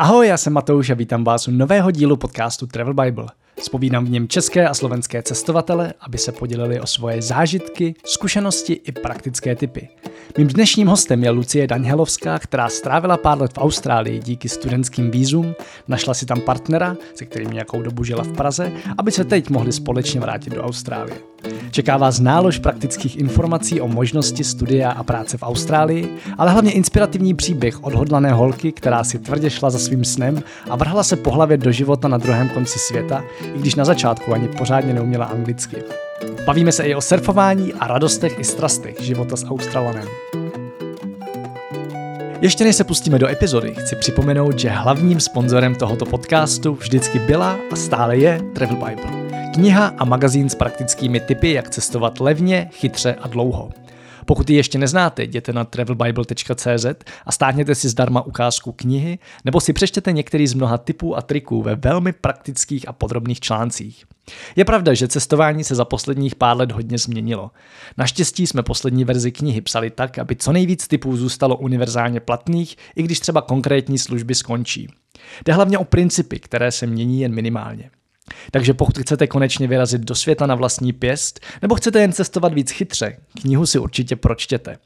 Ahoj, já jsem Matouš a vítám vás u nového dílu podcastu Travel Bible. Spovídám v něm české a slovenské cestovatele, aby se podělili o svoje zážitky, zkušenosti i praktické typy. Mým dnešním hostem je Lucie Daňhelovská, která strávila pár let v Austrálii díky studentským vízum, našla si tam partnera, se kterým nějakou dobu žila v Praze, aby se teď mohli společně vrátit do Austrálie. Čeká vás nálož praktických informací o možnosti studia a práce v Austrálii, ale hlavně inspirativní příběh odhodlané holky, která si tvrdě šla za svým snem a vrhla se po hlavě do života na druhém konci světa, i když na začátku ani pořádně neuměla anglicky. Bavíme se i o surfování a radostech i strastech života s Australanem. Ještě než se pustíme do epizody, chci připomenout, že hlavním sponzorem tohoto podcastu vždycky byla a stále je Travel Bible. Kniha a magazín s praktickými tipy, jak cestovat levně, chytře a dlouho. Pokud ji ještě neznáte, jděte na travelbible.cz a stáhněte si zdarma ukázku knihy, nebo si přečtěte některý z mnoha typů a triků ve velmi praktických a podrobných článcích. Je pravda, že cestování se za posledních pár let hodně změnilo. Naštěstí jsme poslední verzi knihy psali tak, aby co nejvíc typů zůstalo univerzálně platných, i když třeba konkrétní služby skončí. Jde hlavně o principy, které se mění jen minimálně. Takže pokud chcete konečně vyrazit do světa na vlastní pěst, nebo chcete jen cestovat víc chytře, knihu si určitě pročtěte.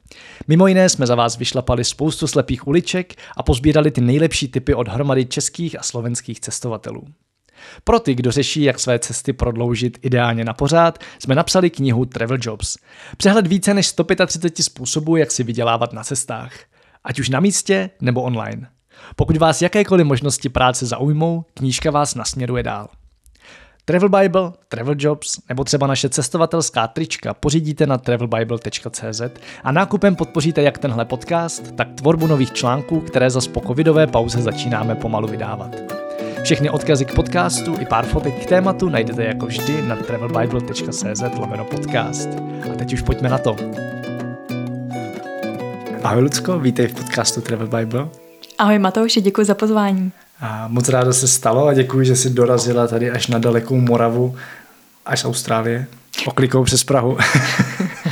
Mimo jiné jsme za vás vyšlapali spoustu slepých uliček a pozbírali ty nejlepší typy od hromady českých a slovenských cestovatelů. Pro ty, kdo řeší, jak své cesty prodloužit ideálně na pořád, jsme napsali knihu Travel Jobs. Přehled více než 135 způsobů, jak si vydělávat na cestách. Ať už na místě nebo online. Pokud vás jakékoliv možnosti práce zaujmou, knížka vás nasměruje dál. Travel Bible, Travel Jobs nebo třeba naše cestovatelská trička pořídíte na travelbible.cz a nákupem podpoříte jak tenhle podcast, tak tvorbu nových článků, které za po covidové pauze začínáme pomalu vydávat. Všechny odkazy k podcastu i pár fotek k tématu najdete jako vždy na travelbible.cz lomeno podcast. A teď už pojďme na to. Ahoj Lucko, vítej v podcastu Travel Bible. Ahoj Matouši, děkuji za pozvání. A moc ráda se stalo a děkuji, že jsi dorazila tady až na dalekou Moravu, až z Austrálie, oklikou přes Prahu.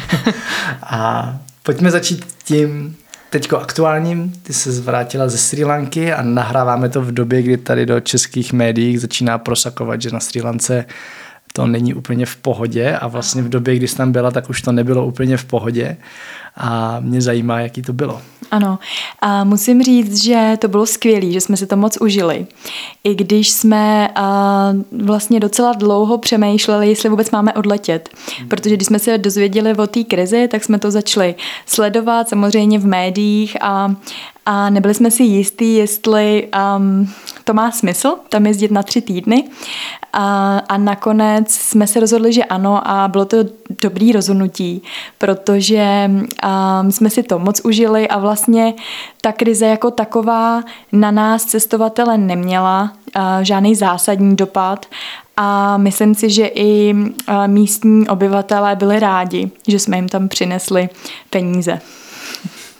a pojďme začít tím teďko aktuálním. Ty se zvrátila ze Sri Lanky a nahráváme to v době, kdy tady do českých médií začíná prosakovat, že na Sri Lance to není úplně v pohodě a vlastně v době, kdy jsi tam byla, tak už to nebylo úplně v pohodě a mě zajímá, jaký to bylo. Ano, a musím říct, že to bylo skvělé, že jsme si to moc užili. I když jsme a, vlastně docela dlouho přemýšleli, jestli vůbec máme odletět. Protože když jsme se dozvěděli o té krizi, tak jsme to začali sledovat samozřejmě v médiích a, a nebyli jsme si jistí, jestli um, to má smysl tam jezdit na tři týdny. A, a nakonec jsme se rozhodli, že ano a bylo to dobrý rozhodnutí, protože um, jsme si to moc užili a vlastně ta krize jako taková na nás cestovatele neměla uh, žádný zásadní dopad a myslím si, že i uh, místní obyvatelé byli rádi, že jsme jim tam přinesli peníze.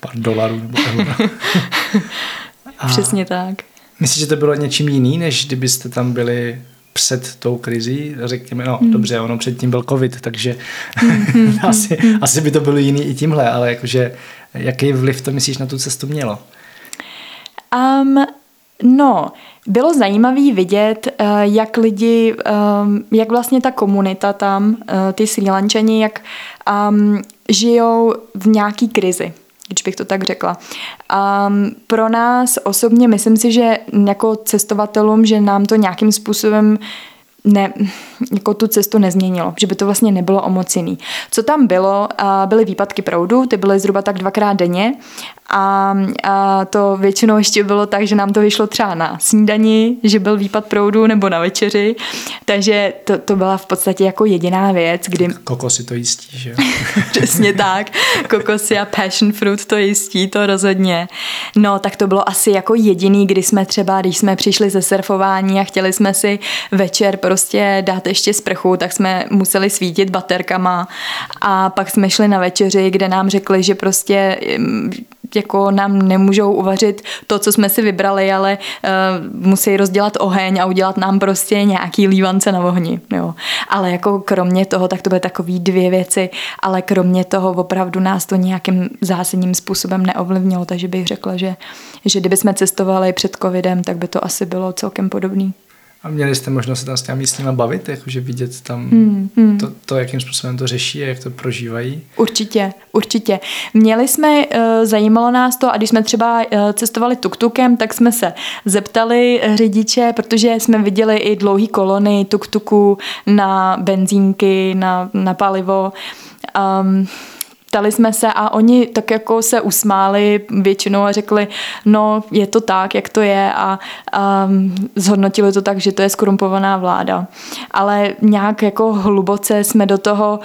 Pár dolarů nebo euro. Přesně tak. Myslíš, že to bylo něčím jiný, než kdybyste tam byli před tou krizí, řekněme, no hmm. dobře, ono předtím byl covid, takže hmm. asi, asi by to bylo jiný i tímhle, ale jakože jaký vliv to myslíš na tu cestu mělo? Um, no, bylo zajímavé vidět, eh, jak lidi, ehm, jak vlastně ta komunita tam, eh, ty Sri Lančani, jak um, žijou v nějaký krizi když bych to tak řekla. Um, pro nás osobně myslím si, že jako cestovatelům, že nám to nějakým způsobem ne, jako tu cestu nezměnilo, že by to vlastně nebylo o moc jiný. Co tam bylo, byly výpadky proudu, ty byly zhruba tak dvakrát denně a, a to většinou ještě bylo tak, že nám to vyšlo třeba na snídani, že byl výpad proudu nebo na večeři, takže to, to byla v podstatě jako jediná věc, kdy... Kokosy to jistí, že Přesně tak, kokosy a passion fruit to jistí, to rozhodně. No, tak to bylo asi jako jediný, kdy jsme třeba, když jsme přišli ze surfování a chtěli jsme si večer prostě dát ještě sprchu, tak jsme museli svítit baterkama a pak jsme šli na večeři, kde nám řekli, že prostě jako nám nemůžou uvařit to, co jsme si vybrali, ale uh, musí rozdělat oheň a udělat nám prostě nějaký lívance na ohni. Jo. Ale jako kromě toho, tak to byly takový dvě věci, ale kromě toho opravdu nás to nějakým zásadním způsobem neovlivnilo, takže bych řekla, že, že kdyby jsme cestovali před covidem, tak by to asi bylo celkem podobný. A měli jste možnost se tam s těmi místníma bavit, jakože vidět tam hmm, hmm. To, to, jakým způsobem to řeší a jak to prožívají? Určitě, určitě. Měli jsme, uh, zajímalo nás to a když jsme třeba uh, cestovali tuktukem, tak jsme se zeptali řidiče, protože jsme viděli i dlouhý kolony tuktuku na benzínky, na, na palivo. Um, ptali jsme se a oni tak jako se usmáli většinou a řekli, no je to tak, jak to je a, a zhodnotili to tak, že to je skorumpovaná vláda. Ale nějak jako hluboce jsme do toho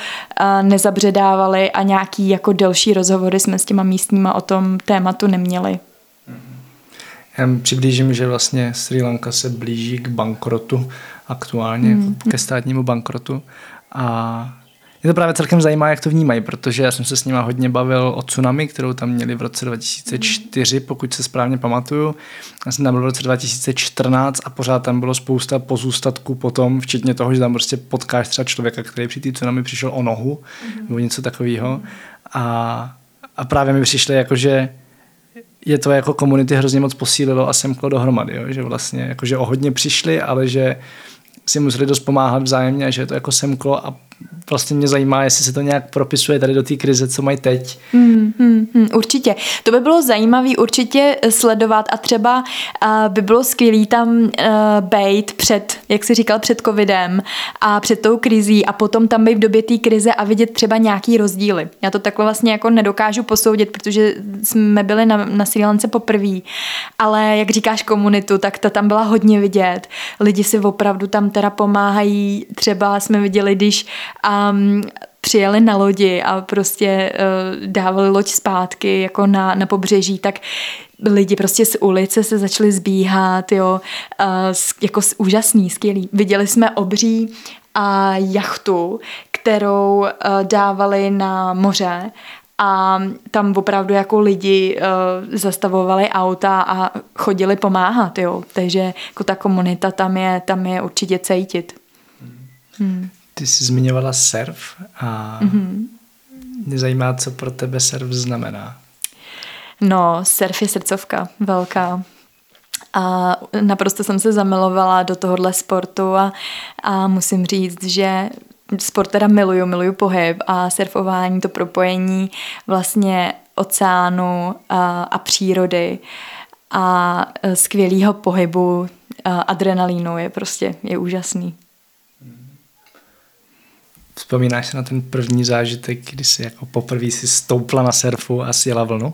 nezabředávali a nějaký jako delší rozhovory jsme s těma místníma o tom tématu neměli. Já přiblížím, že vlastně Sri Lanka se blíží k bankrotu aktuálně, mm. ke státnímu bankrotu a mě to právě celkem zajímá, jak to vnímají, protože já jsem se s nima hodně bavil o tsunami, kterou tam měli v roce 2004, pokud se správně pamatuju. Já jsem tam byl v roce 2014 a pořád tam bylo spousta pozůstatků potom, včetně toho, že tam prostě potkáš třeba člověka, který při té tsunami přišel o nohu mm-hmm. nebo něco takového. A, a právě mi přišlo jako, že je to jako komunity hrozně moc posílilo a semklo dohromady, jo? že vlastně jako, že o hodně přišli, ale že si museli dost pomáhat vzájemně, že je to jako semklo a vlastně mě zajímá, jestli se to nějak propisuje tady do té krize, co mají teď. Hmm, hmm, hmm, určitě. To by bylo zajímavé určitě sledovat a třeba uh, by bylo skvělé tam uh, bejt před, jak jsi říkal, před covidem a před tou krizí a potom tam být v době té krize a vidět třeba nějaký rozdíly. Já to takhle vlastně jako nedokážu posoudit, protože jsme byli na, na Sri Lance poprvé, ale jak říkáš komunitu, tak ta tam byla hodně vidět. Lidi si opravdu tam teda pomáhají. Třeba jsme viděli, když um, přijeli na lodi a prostě uh, dávali loď zpátky jako na, na pobřeží, tak lidi prostě z ulice se začali zbíhat, jo, uh, jako úžasný, skvělý. Viděli jsme obří a jachtu, kterou uh, dávali na moře a tam opravdu jako lidi uh, zastavovali auta a chodili pomáhat, jo. Takže jako ta komunita tam je, tam je určitě cítit. Hmm. Ty jsi zmiňovala surf a mm-hmm. mě zajímá, co pro tebe surf znamená. No, surf je srdcovka velká. A naprosto jsem se zamilovala do tohohle sportu a, a musím říct, že sport teda miluju, miluju pohyb a surfování, to propojení vlastně oceánu a, a přírody a skvělého pohybu a adrenalínu je prostě je úžasný. Vzpomínáš se na ten první zážitek, kdy jsi jako poprvé si stoupla na surfu a sjela vlnu?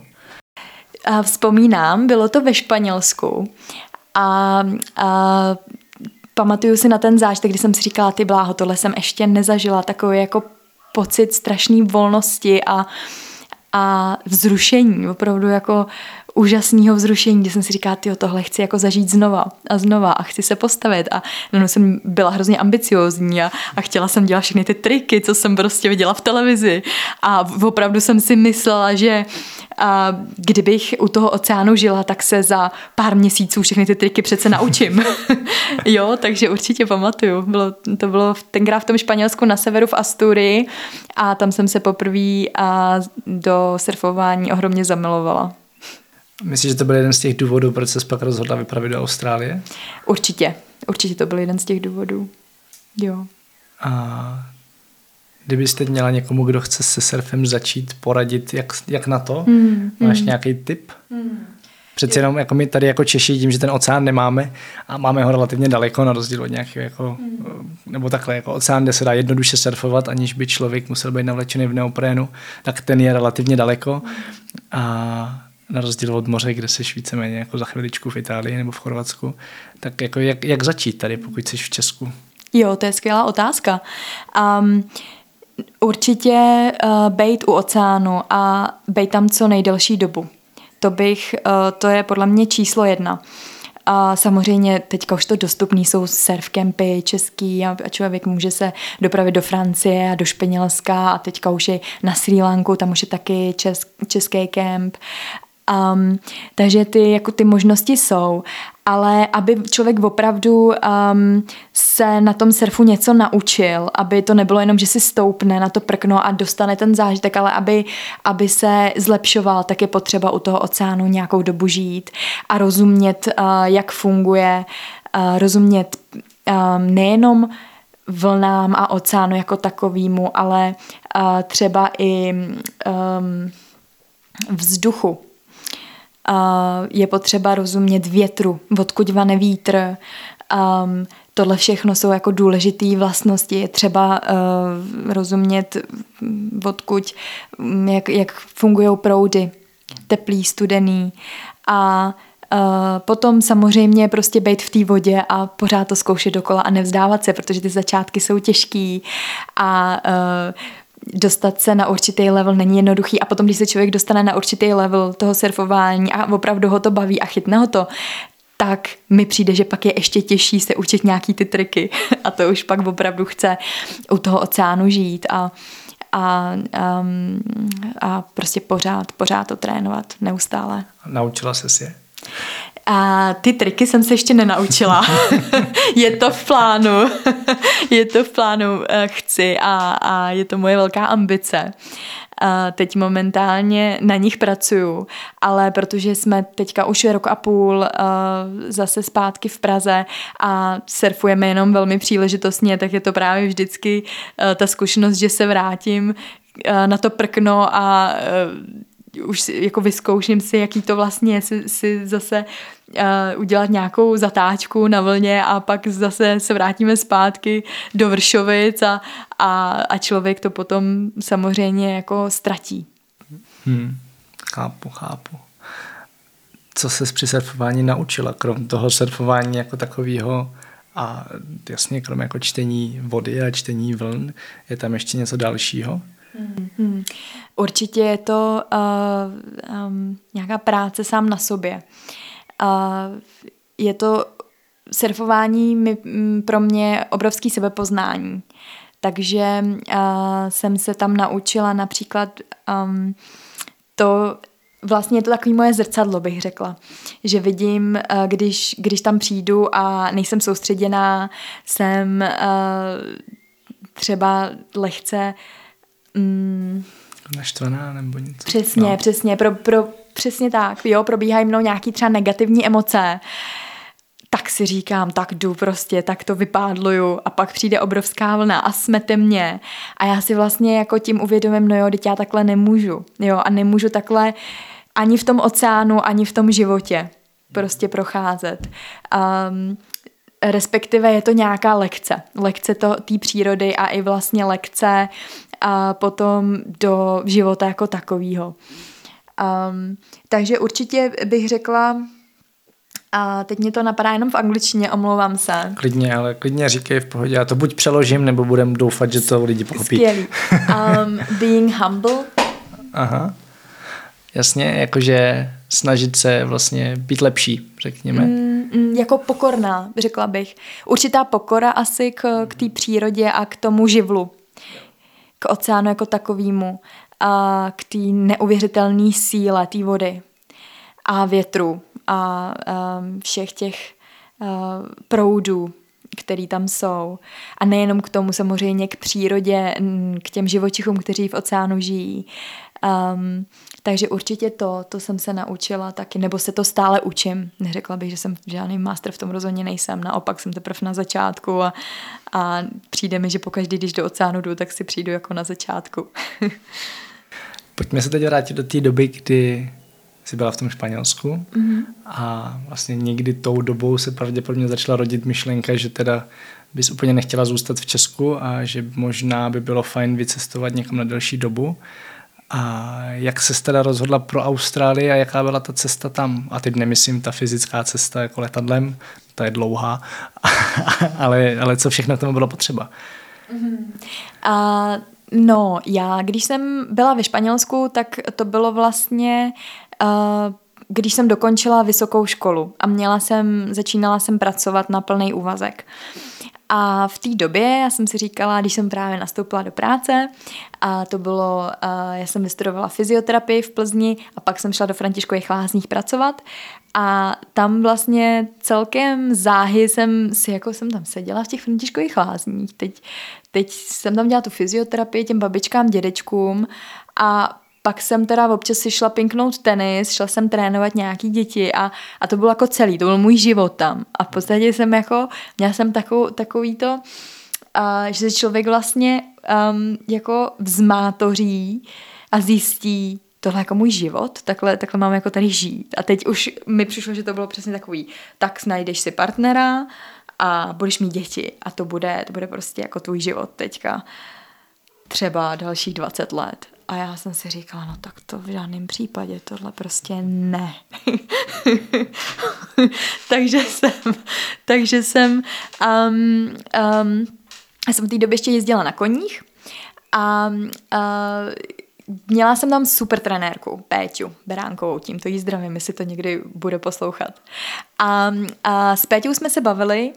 A vzpomínám, bylo to ve Španělsku. A, a pamatuju si na ten zážitek, kdy jsem si říkala, ty bláho, tohle jsem ještě nezažila, takový jako pocit strašné volnosti a, a vzrušení, opravdu jako úžasného vzrušení, kdy jsem si říkala, tyjo, tohle chci jako zažít znova a znova a chci se postavit a no, jsem byla hrozně ambiciozní a, a chtěla jsem dělat všechny ty triky, co jsem prostě viděla v televizi a opravdu jsem si myslela, že a kdybych u toho oceánu žila, tak se za pár měsíců všechny ty triky přece naučím. jo, takže určitě pamatuju. Bylo, to bylo tenkrát v tom Španělsku na severu v Asturii a tam jsem se poprvé do surfování ohromně zamilovala. Myslíš, že to byl jeden z těch důvodů, proč se pak rozhodla vypravit do Austrálie? Určitě. Určitě to byl jeden z těch důvodů. Jo. A kdybyste měla někomu, kdo chce se surfem začít, poradit, jak, jak na to? Hmm, Máš hmm. nějaký tip? Hmm. Přece jenom jako my tady jako Češi, tím, že ten oceán nemáme a máme ho relativně daleko na rozdíl od nějakého jako, hmm. nebo takhle, jako oceán, kde se dá jednoduše surfovat, aniž by člověk musel být navlečený v neoprénu, tak ten je relativně daleko. Hmm. A na rozdíl od moře, kde jsi víceméně jako za chviličku v Itálii nebo v Chorvatsku, tak jako jak, jak začít tady, pokud jsi v Česku? Jo, to je skvělá otázka. Um, určitě uh, bejt u oceánu a bejt tam co nejdelší dobu. To bych, uh, to je podle mě číslo jedna. A samozřejmě teďka už to dostupný jsou surfcampy český a člověk může se dopravit do Francie a do Španělska a teďka už je na Sri Lanku, tam už je taky česk, český kemp Um, takže ty, jako ty možnosti jsou, ale aby člověk opravdu um, se na tom surfu něco naučil, aby to nebylo jenom, že si stoupne na to prkno a dostane ten zážitek, ale aby, aby se zlepšoval, tak je potřeba u toho oceánu nějakou dobu žít a rozumět, uh, jak funguje, uh, rozumět um, nejenom vlnám a oceánu jako takovýmu, ale uh, třeba i um, vzduchu. Je potřeba rozumět větru, odkud vane vítr. Um, tohle všechno jsou jako důležité vlastnosti. Je třeba uh, rozumět, odkud, jak, jak fungují proudy, teplý, studený. A Uh, potom samozřejmě prostě být v té vodě a pořád to zkoušet dokola a nevzdávat se, protože ty začátky jsou těžký a uh, dostat se na určitý level není jednoduchý a potom, když se člověk dostane na určitý level toho surfování a opravdu ho to baví a chytne ho to, tak mi přijde, že pak je ještě těžší se učit nějaký ty triky a to už pak opravdu chce u toho oceánu žít a, a, um, a prostě pořád, pořád to trénovat neustále. Naučila se je? A ty triky jsem se ještě nenaučila. je to v plánu. je to v plánu, eh, chci a, a je to moje velká ambice. A teď momentálně na nich pracuju, ale protože jsme teďka už rok a půl uh, zase zpátky v Praze a surfujeme jenom velmi příležitostně, tak je to právě vždycky uh, ta zkušenost, že se vrátím uh, na to prkno a už si, jako vyzkouším si, jaký to vlastně je si, si zase uh, udělat nějakou zatáčku na vlně a pak zase se vrátíme zpátky do Vršovic a, a, a člověk to potom samozřejmě jako ztratí. Hmm, chápu, chápu. Co se při surfování naučila, krom toho surfování jako takového a jasně, krom jako čtení vody a čtení vln, je tam ještě něco dalšího? Hmm. Určitě je to uh, um, nějaká práce sám na sobě. Uh, je to surfování mi, m, pro mě obrovský sebepoznání. Takže uh, jsem se tam naučila například um, to, vlastně je to takový moje zrcadlo, bych řekla. Že vidím, uh, když, když tam přijdu a nejsem soustředěná, jsem uh, třeba lehce Mm, Naštvaná nebo něco. Přesně, no. přesně, pro, pro, přesně tak, jo, probíhají mnou nějaký třeba negativní emoce, tak si říkám, tak jdu prostě, tak to vypádluju a pak přijde obrovská vlna a smete mě a já si vlastně jako tím uvědomím, no jo, teď já takhle nemůžu, jo, a nemůžu takhle ani v tom oceánu, ani v tom životě prostě procházet. Um, respektive je to nějaká lekce. Lekce té přírody a i vlastně lekce a potom do života jako takového. Um, takže určitě bych řekla, a teď mě to napadá jenom v angličtině, omlouvám se. Klidně, ale klidně říkej v pohodě. Já to buď přeložím, nebo budem doufat, že to lidi pochopí. Skvělý. Um, being humble. Aha. Jasně, jakože snažit se vlastně být lepší, řekněme. Mm, mm, jako pokorná, řekla bych. Určitá pokora asi k, k té přírodě a k tomu živlu k oceánu jako takovýmu a k té neuvěřitelné síle té vody a větru a um, všech těch uh, proudů, který tam jsou. A nejenom k tomu samozřejmě k přírodě, k těm živočichům, kteří v oceánu žijí. Um, takže určitě to, to jsem se naučila taky, nebo se to stále učím. Neřekla bych, že jsem žádný master v tom rozhodně nejsem, naopak jsem teprve na začátku a, a přijde mi, že pokaždý, když do oceánu jdu, tak si přijdu jako na začátku. Pojďme se teď vrátit do té doby, kdy jsi byla v tom Španělsku mm-hmm. a vlastně někdy tou dobou se pravděpodobně začala rodit myšlenka, že teda bys úplně nechtěla zůstat v Česku a že možná by bylo fajn vycestovat někam na delší dobu. A jak se teda rozhodla pro Austrálii a jaká byla ta cesta tam? A teď nemyslím ta fyzická cesta jako letadlem, ta je dlouhá, ale, ale co všechno tomu bylo potřeba? Mm-hmm. Uh, no, já když jsem byla ve Španělsku, tak to bylo vlastně uh, když jsem dokončila vysokou školu a měla jsem, začínala jsem pracovat na plný úvazek. A v té době já jsem si říkala, když jsem právě nastoupila do práce, a to bylo, já jsem vystudovala fyzioterapii v Plzni a pak jsem šla do Františkových lázních pracovat a tam vlastně celkem záhy jsem si, jako jsem tam seděla v těch Františkových lázních. Teď, teď jsem tam dělala tu fyzioterapii těm babičkám, dědečkům a pak jsem teda občas si šla pinknout tenis, šla jsem trénovat nějaký děti a, a to bylo jako celý, to byl můj život tam. A v podstatě jsem jako, měla jsem takovou, takový to, uh, že se člověk vlastně um, jako vzmátoří a zjistí, tohle jako můj život, takhle, takhle mám jako tady žít. A teď už mi přišlo, že to bylo přesně takový, tak najdeš si partnera a budeš mít děti a to bude, to bude prostě jako tvůj život teďka třeba dalších 20 let. A já jsem si říkala, no tak to v žádném případě, tohle prostě ne. takže jsem, takže jsem, um, um, já jsem v té době ještě jezdila na koních a uh, Měla jsem tam super trenérku, Péťu Beránkovou, tímto jí zdravím, jestli to někdy bude poslouchat. A, a s Péťou jsme se bavili,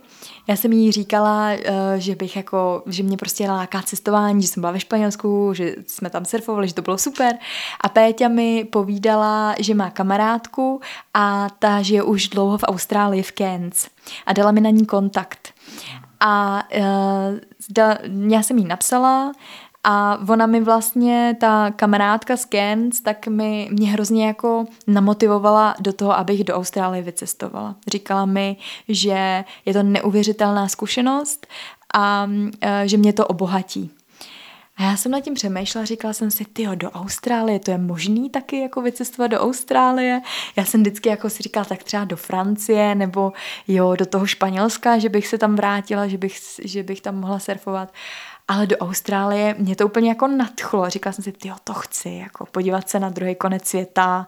já jsem jí říkala, eh, že bych jako, že mě prostě láká cestování, že jsem byla ve Španělsku, že jsme tam surfovali, že to bylo super. A Péťa mi povídala, že má kamarádku a ta žije už dlouho v Austrálii v Cairns a dala mi na ní kontakt. A uh, da, já jsem jí napsala, a ona mi vlastně, ta kamarádka z Cairns, tak mi, mě hrozně jako namotivovala do toho, abych do Austrálie vycestovala. Říkala mi, že je to neuvěřitelná zkušenost a e, že mě to obohatí. A já jsem nad tím přemýšlela, říkala jsem si, tyjo, do Austrálie, to je možný taky jako vycestovat do Austrálie. Já jsem vždycky jako si říkala, tak třeba do Francie, nebo jo, do toho Španělska, že bych se tam vrátila, že bych, že bych tam mohla surfovat. Ale do Austrálie mě to úplně jako nadchlo. Říkala jsem si, ty to chci, jako podívat se na druhý konec světa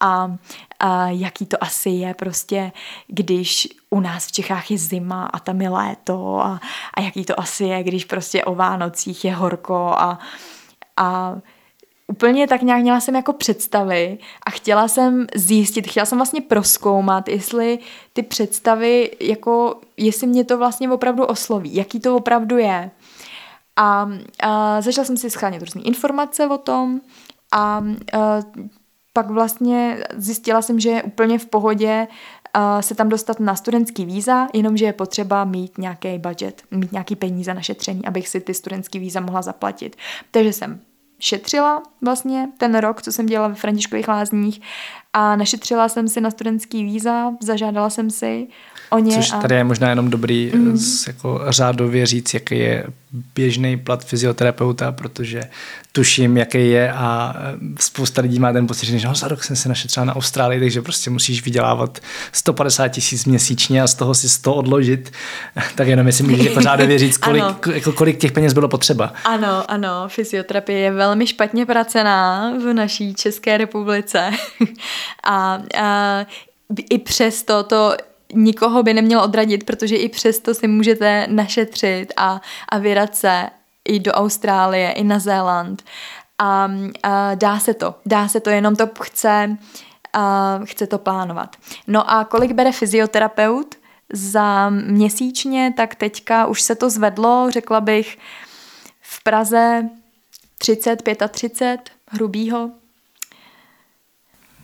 a, a jaký to asi je prostě, když u nás v Čechách je zima a tam je léto a, a jaký to asi je, když prostě o Vánocích je horko a, a úplně tak nějak měla jsem jako představy a chtěla jsem zjistit, chtěla jsem vlastně proskoumat, jestli ty představy, jako, jestli mě to vlastně opravdu osloví, jaký to opravdu je. A, a začala jsem si schánět různé informace o tom a, a pak vlastně zjistila jsem, že je úplně v pohodě se tam dostat na studentský víza, jenomže je potřeba mít nějaký budget, mít nějaký peníze na šetření, abych si ty studentský víza mohla zaplatit. Takže jsem šetřila vlastně ten rok, co jsem dělala ve Františkových lázních a našetřila jsem si na studentský víza, zažádala jsem si o ně. Což tady je možná jenom dobrý mm. z, jako řádově říct, jaký je běžný plat fyzioterapeuta, protože tuším, jaký je a spousta lidí má ten pocit, že no, za rok jsem se našetřila na Austrálii, takže prostě musíš vydělávat 150 tisíc měsíčně a z toho si 100 odložit. Tak jenom jestli můžeš jako řádově říct, kolik, jako kolik těch peněz bylo potřeba. Ano, ano, fyzioterapie je velmi špatně pracená v naší České republice. a, a i přesto to nikoho by nemělo odradit, protože i přesto si můžete našetřit a, a vydat se i do Austrálie, i na Zéland. A, a dá se to, dá se to, jenom to chce, a chce to plánovat. No a kolik bere fyzioterapeut za měsíčně, tak teďka už se to zvedlo, řekla bych, v Praze 30, 35 hrubýho,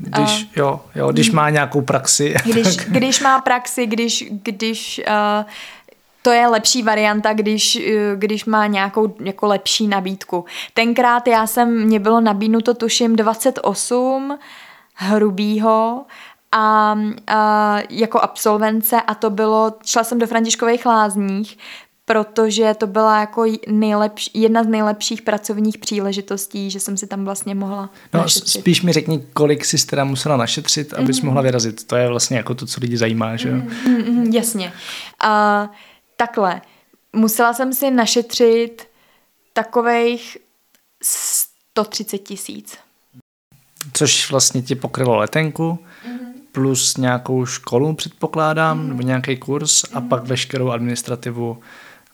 když, uh, jo, jo, když má nějakou praxi. Když, když má praxi, když, když uh, to je lepší varianta, když, uh, když má nějakou jako lepší nabídku. Tenkrát já jsem, mě bylo nabídnuto tuším 28 hrubýho a, a jako absolvence a to bylo, šla jsem do Františkových lázních, protože to byla jako nejlepší, jedna z nejlepších pracovních příležitostí, že jsem si tam vlastně mohla No našetřit. spíš mi řekni, kolik jsi teda musela našetřit, abys mm-hmm. mohla vyrazit. To je vlastně jako to, co lidi zajímá, že jo? Mm-hmm, jasně. A takhle, musela jsem si našetřit takových 130 tisíc. Což vlastně ti pokrylo letenku, mm-hmm. plus nějakou školu předpokládám, mm-hmm. nebo nějaký kurz mm-hmm. a pak veškerou administrativu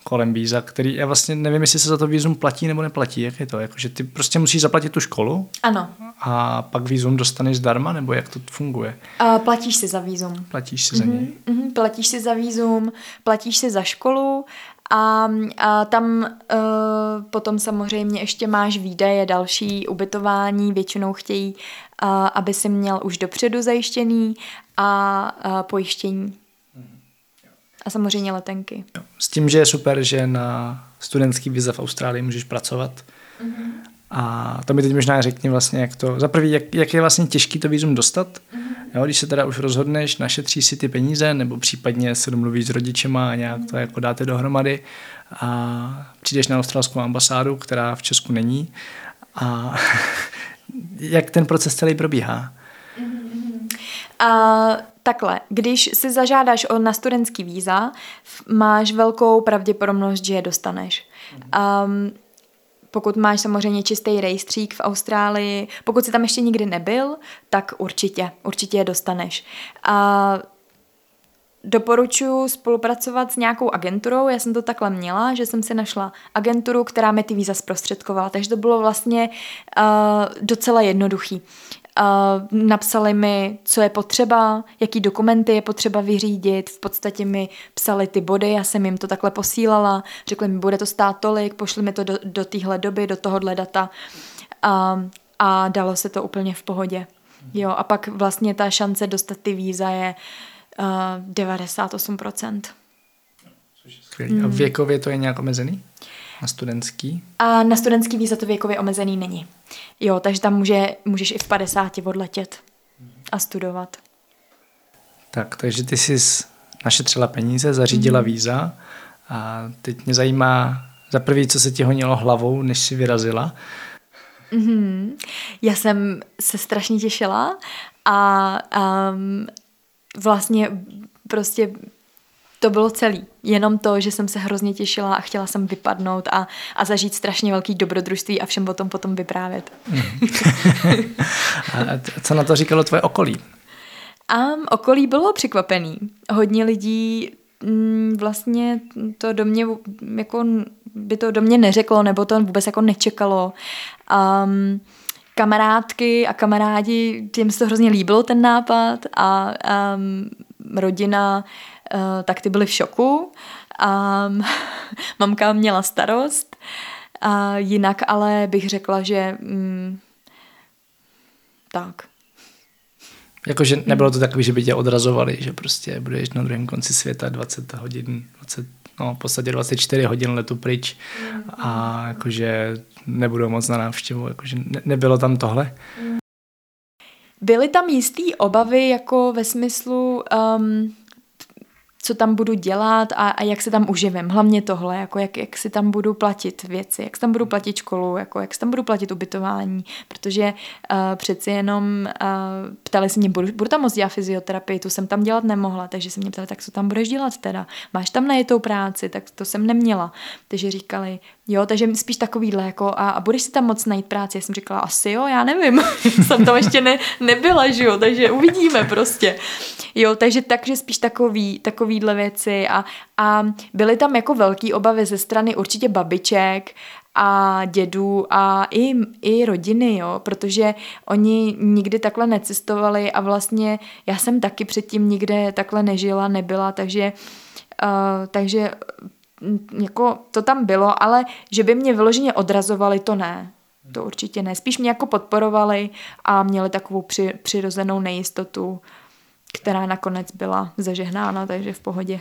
kolem víza, který já vlastně nevím, jestli se za to vízum platí nebo neplatí, jak je to, jako, že ty prostě musíš zaplatit tu školu Ano. a pak vízum dostaneš zdarma, nebo jak to funguje? A platíš si za vízum. Platíš si za něj? Mhm, platíš si za vízum, platíš si za školu a, a tam uh, potom samozřejmě ještě máš výdaje, další ubytování, většinou chtějí, uh, aby si měl už dopředu zajištěný a uh, pojištění. A samozřejmě letenky. S tím, že je super, že na studentský vize v Austrálii můžeš pracovat. Mm-hmm. A to mi teď možná řekni vlastně, jak to, za prvý, jak, jak je vlastně těžký to vízum dostat, mm-hmm. jo, když se teda už rozhodneš, našetří si ty peníze, nebo případně se domluvíš s rodičema a nějak to jako dáte dohromady a přijdeš na australskou ambasádu, která v Česku není a jak ten proces celý probíhá? A takhle, když si zažádáš o na studentský víza, máš velkou pravděpodobnost, že je dostaneš. Um, pokud máš samozřejmě čistý rejstřík v Austrálii, pokud jsi tam ještě nikdy nebyl, tak určitě, určitě je dostaneš. A doporučuji spolupracovat s nějakou agenturou. Já jsem to takhle měla, že jsem si našla agenturu, která mi ty víza zprostředkovala. Takže to bylo vlastně uh, docela jednoduchý. Uh, napsali mi, co je potřeba, jaký dokumenty je potřeba vyřídit, v podstatě mi psali ty body, já jsem jim to takhle posílala, řekli mi, bude to stát tolik, pošli mi to do, do téhle doby, do tohohle data uh, a dalo se to úplně v pohodě. Jo, a pak vlastně ta šance dostat ty víza je uh, 98%. Skvělý. A věkově to je nějak omezený? Na studentský? A na studentský víza to věkově omezený není. Jo, takže tam může, můžeš i v 50 odletět a studovat. Tak, takže ty jsi našetřila peníze, zařídila mm. víza a teď mě zajímá za prvý, co se ti honilo hlavou, než jsi vyrazila. Mm-hmm. Já jsem se strašně těšila a um, vlastně prostě to bylo celý. Jenom to, že jsem se hrozně těšila a chtěla jsem vypadnout a, a zažít strašně velký dobrodružství a všem o tom potom vyprávět. a co na to říkalo tvoje okolí? A okolí bylo překvapený. Hodně lidí mm, vlastně to do mě jako by to do mě neřeklo, nebo to vůbec jako nečekalo. Um, kamarádky a kamarádi, těm se to hrozně líbilo ten nápad a um, rodina uh, tak ty byly v šoku. A mamka měla starost. A jinak ale bych řekla, že mm, tak. Jakože nebylo to takový, že by tě odrazovali, že prostě budeš na druhém konci světa 20 hodin, 20, no v podstatě 24 hodin letu pryč a jakože nebudou moc na návštěvu, jakože ne, nebylo tam tohle. Byly tam jistý obavy jako ve smyslu, um, co tam budu dělat a, a jak se tam uživím. Hlavně tohle, jako jak, jak si tam budu platit věci, jak si tam budu platit školu, jako jak si tam budu platit ubytování, protože uh, přeci jenom uh, ptali se mě, budu, budu tam moc dělat fyzioterapii, tu jsem tam dělat nemohla, takže se mě ptali, tak co tam budeš dělat teda? Máš tam najetou práci, tak to jsem neměla. Takže říkali, jo, takže spíš takovýhle, jako a, a budeš si tam moc najít práci? Já jsem říkala, asi jo, já nevím, jsem tam ještě ne, nebyla, že jo, takže uvidíme prostě. Jo, takže takže spíš takový, takovýhle věci a, a byly tam jako velký obavy ze strany určitě babiček a dědů a i, i rodiny, jo, protože oni nikdy takhle necestovali a vlastně já jsem taky předtím nikde takhle nežila, nebyla, takže uh, takže jako to tam bylo, ale že by mě vyloženě odrazovali, to ne. To určitě ne. Spíš mě jako podporovali a měli takovou při, přirozenou nejistotu, která nakonec byla zažehnána, takže v pohodě.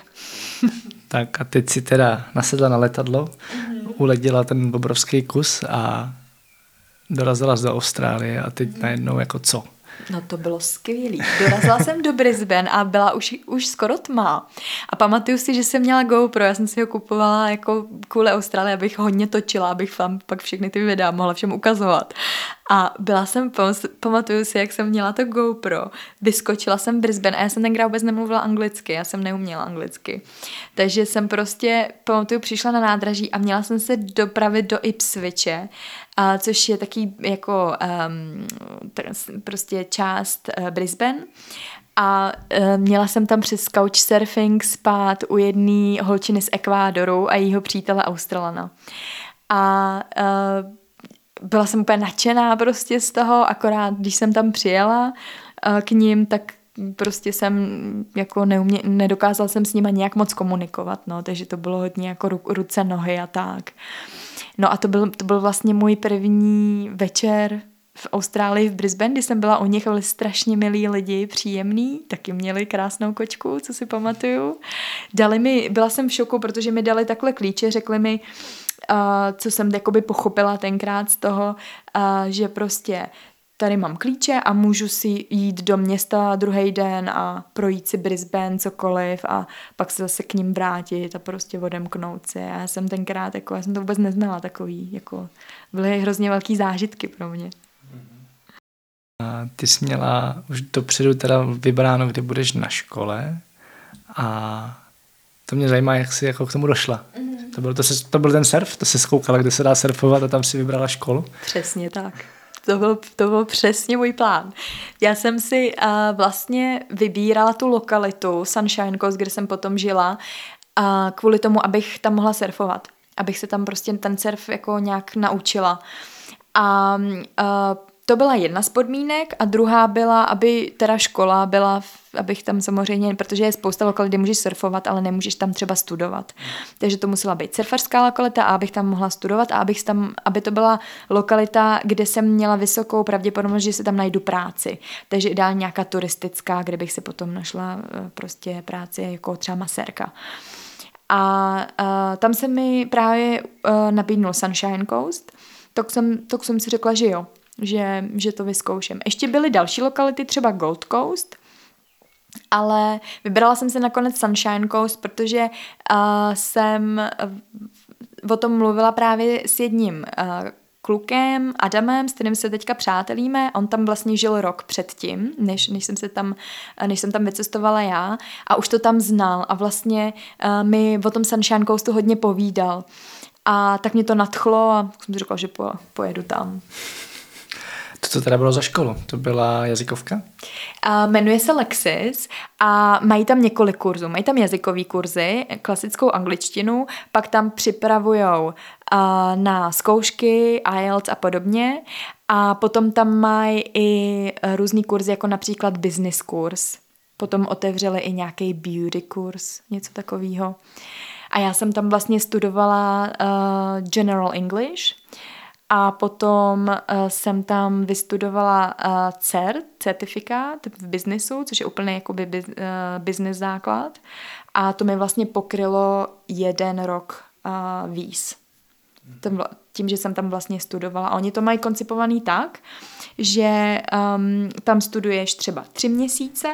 tak a teď si teda nasedla na letadlo, mm-hmm. uletěla ten obrovský kus a dorazila do Austrálie a teď najednou jako co? No to bylo skvělý. Dorazila jsem do Brisbane a byla už, už skoro tma. A pamatuju si, že jsem měla GoPro, já jsem si ho kupovala jako kvůli Austrálii, abych hodně točila, abych vám pak všechny ty videa mohla všem ukazovat. A byla jsem, pamatuju si, jak jsem měla to GoPro, vyskočila jsem Brisbane a já jsem tenkrát vůbec nemluvila anglicky, já jsem neuměla anglicky. Takže jsem prostě, pamatuju, přišla na nádraží a měla jsem se dopravit do Ipswiche, a což je taký jako um, prostě část uh, Brisbane. A uh, měla jsem tam přes couchsurfing spát u jedné holčiny z Ekvádoru a jejího přítele Australana. A uh, byla jsem úplně nadšená prostě z toho, akorát když jsem tam přijela uh, k ním, tak prostě jsem jako neumě, nedokázala jsem s nima nějak moc komunikovat, no, takže to bylo hodně jako ru, ruce, nohy a tak. No a to byl, to byl vlastně můj první večer v Austrálii, v Brisbane, kdy jsem byla u nich, byli strašně milí lidi, příjemný, taky měli krásnou kočku, co si pamatuju. Dali mi, byla jsem v šoku, protože mi dali takhle klíče, řekli mi, uh, co jsem jakoby pochopila tenkrát z toho, uh, že prostě tady mám klíče a můžu si jít do města druhý den a projít si Brisbane, cokoliv a pak se zase k ním vrátit a prostě odemknout si. Já jsem tenkrát, jako, já jsem to vůbec neznala takový, jako, byly hrozně velký zážitky pro mě. A ty jsi měla už dopředu teda vybráno, kdy budeš na škole a to mě zajímá, jak jsi jako k tomu došla. Mm-hmm. To, byl, to, se, to byl ten surf? To se zkoukala, kde se dá surfovat a tam si vybrala školu? Přesně tak to byl, to byl přesně můj plán. Já jsem si uh, vlastně vybírala tu lokalitu Sunshine Coast, kde jsem potom žila, uh, kvůli tomu, abych tam mohla surfovat. Abych se tam prostě ten surf jako nějak naučila. A uh, to byla jedna z podmínek a druhá byla, aby teda škola byla, abych tam samozřejmě, protože je spousta lokalit, kde můžeš surfovat, ale nemůžeš tam třeba studovat. Takže to musela být surfařská lokalita a abych tam mohla studovat a abych tam, aby to byla lokalita, kde jsem měla vysokou pravděpodobnost, že se tam najdu práci. Takže ideálně nějaká turistická, kde bych si potom našla eh, prostě práci jako třeba masérka. A uh, tam se mi právě uh, nabídnul Sunshine Coast, tak jsem, tak jsem si řekla, že jo, že, že to vyzkouším. Ještě byly další lokality, třeba Gold Coast, ale vybrala jsem se nakonec Sunshine Coast, protože uh, jsem uh, o tom mluvila právě s jedním uh, klukem, Adamem, s kterým se teďka přátelíme. On tam vlastně žil rok předtím, než, než, jsem, se tam, než jsem tam vycestovala já a už to tam znal a vlastně uh, mi o tom Sunshine Coastu hodně povídal. A tak mě to nadchlo a jsem si řekla, že po, pojedu tam. To, co teda bylo za školu? To byla jazykovka? Uh, jmenuje se Lexis a mají tam několik kurzů. Mají tam jazykové kurzy, klasickou angličtinu, pak tam připravujou na zkoušky, IELTS a podobně. A potom tam mají i různý kurzy, jako například business kurz. Potom otevřeli i nějaký beauty kurz, něco takového. A já jsem tam vlastně studovala uh, General English, a potom uh, jsem tam vystudovala uh, CERT, certifikát v biznesu, což je úplně jakoby biz, uh, business základ. A to mi vlastně pokrylo jeden rok uh, víz. Tím, že jsem tam vlastně studovala. A oni to mají koncipovaný tak, že um, tam studuješ třeba tři měsíce,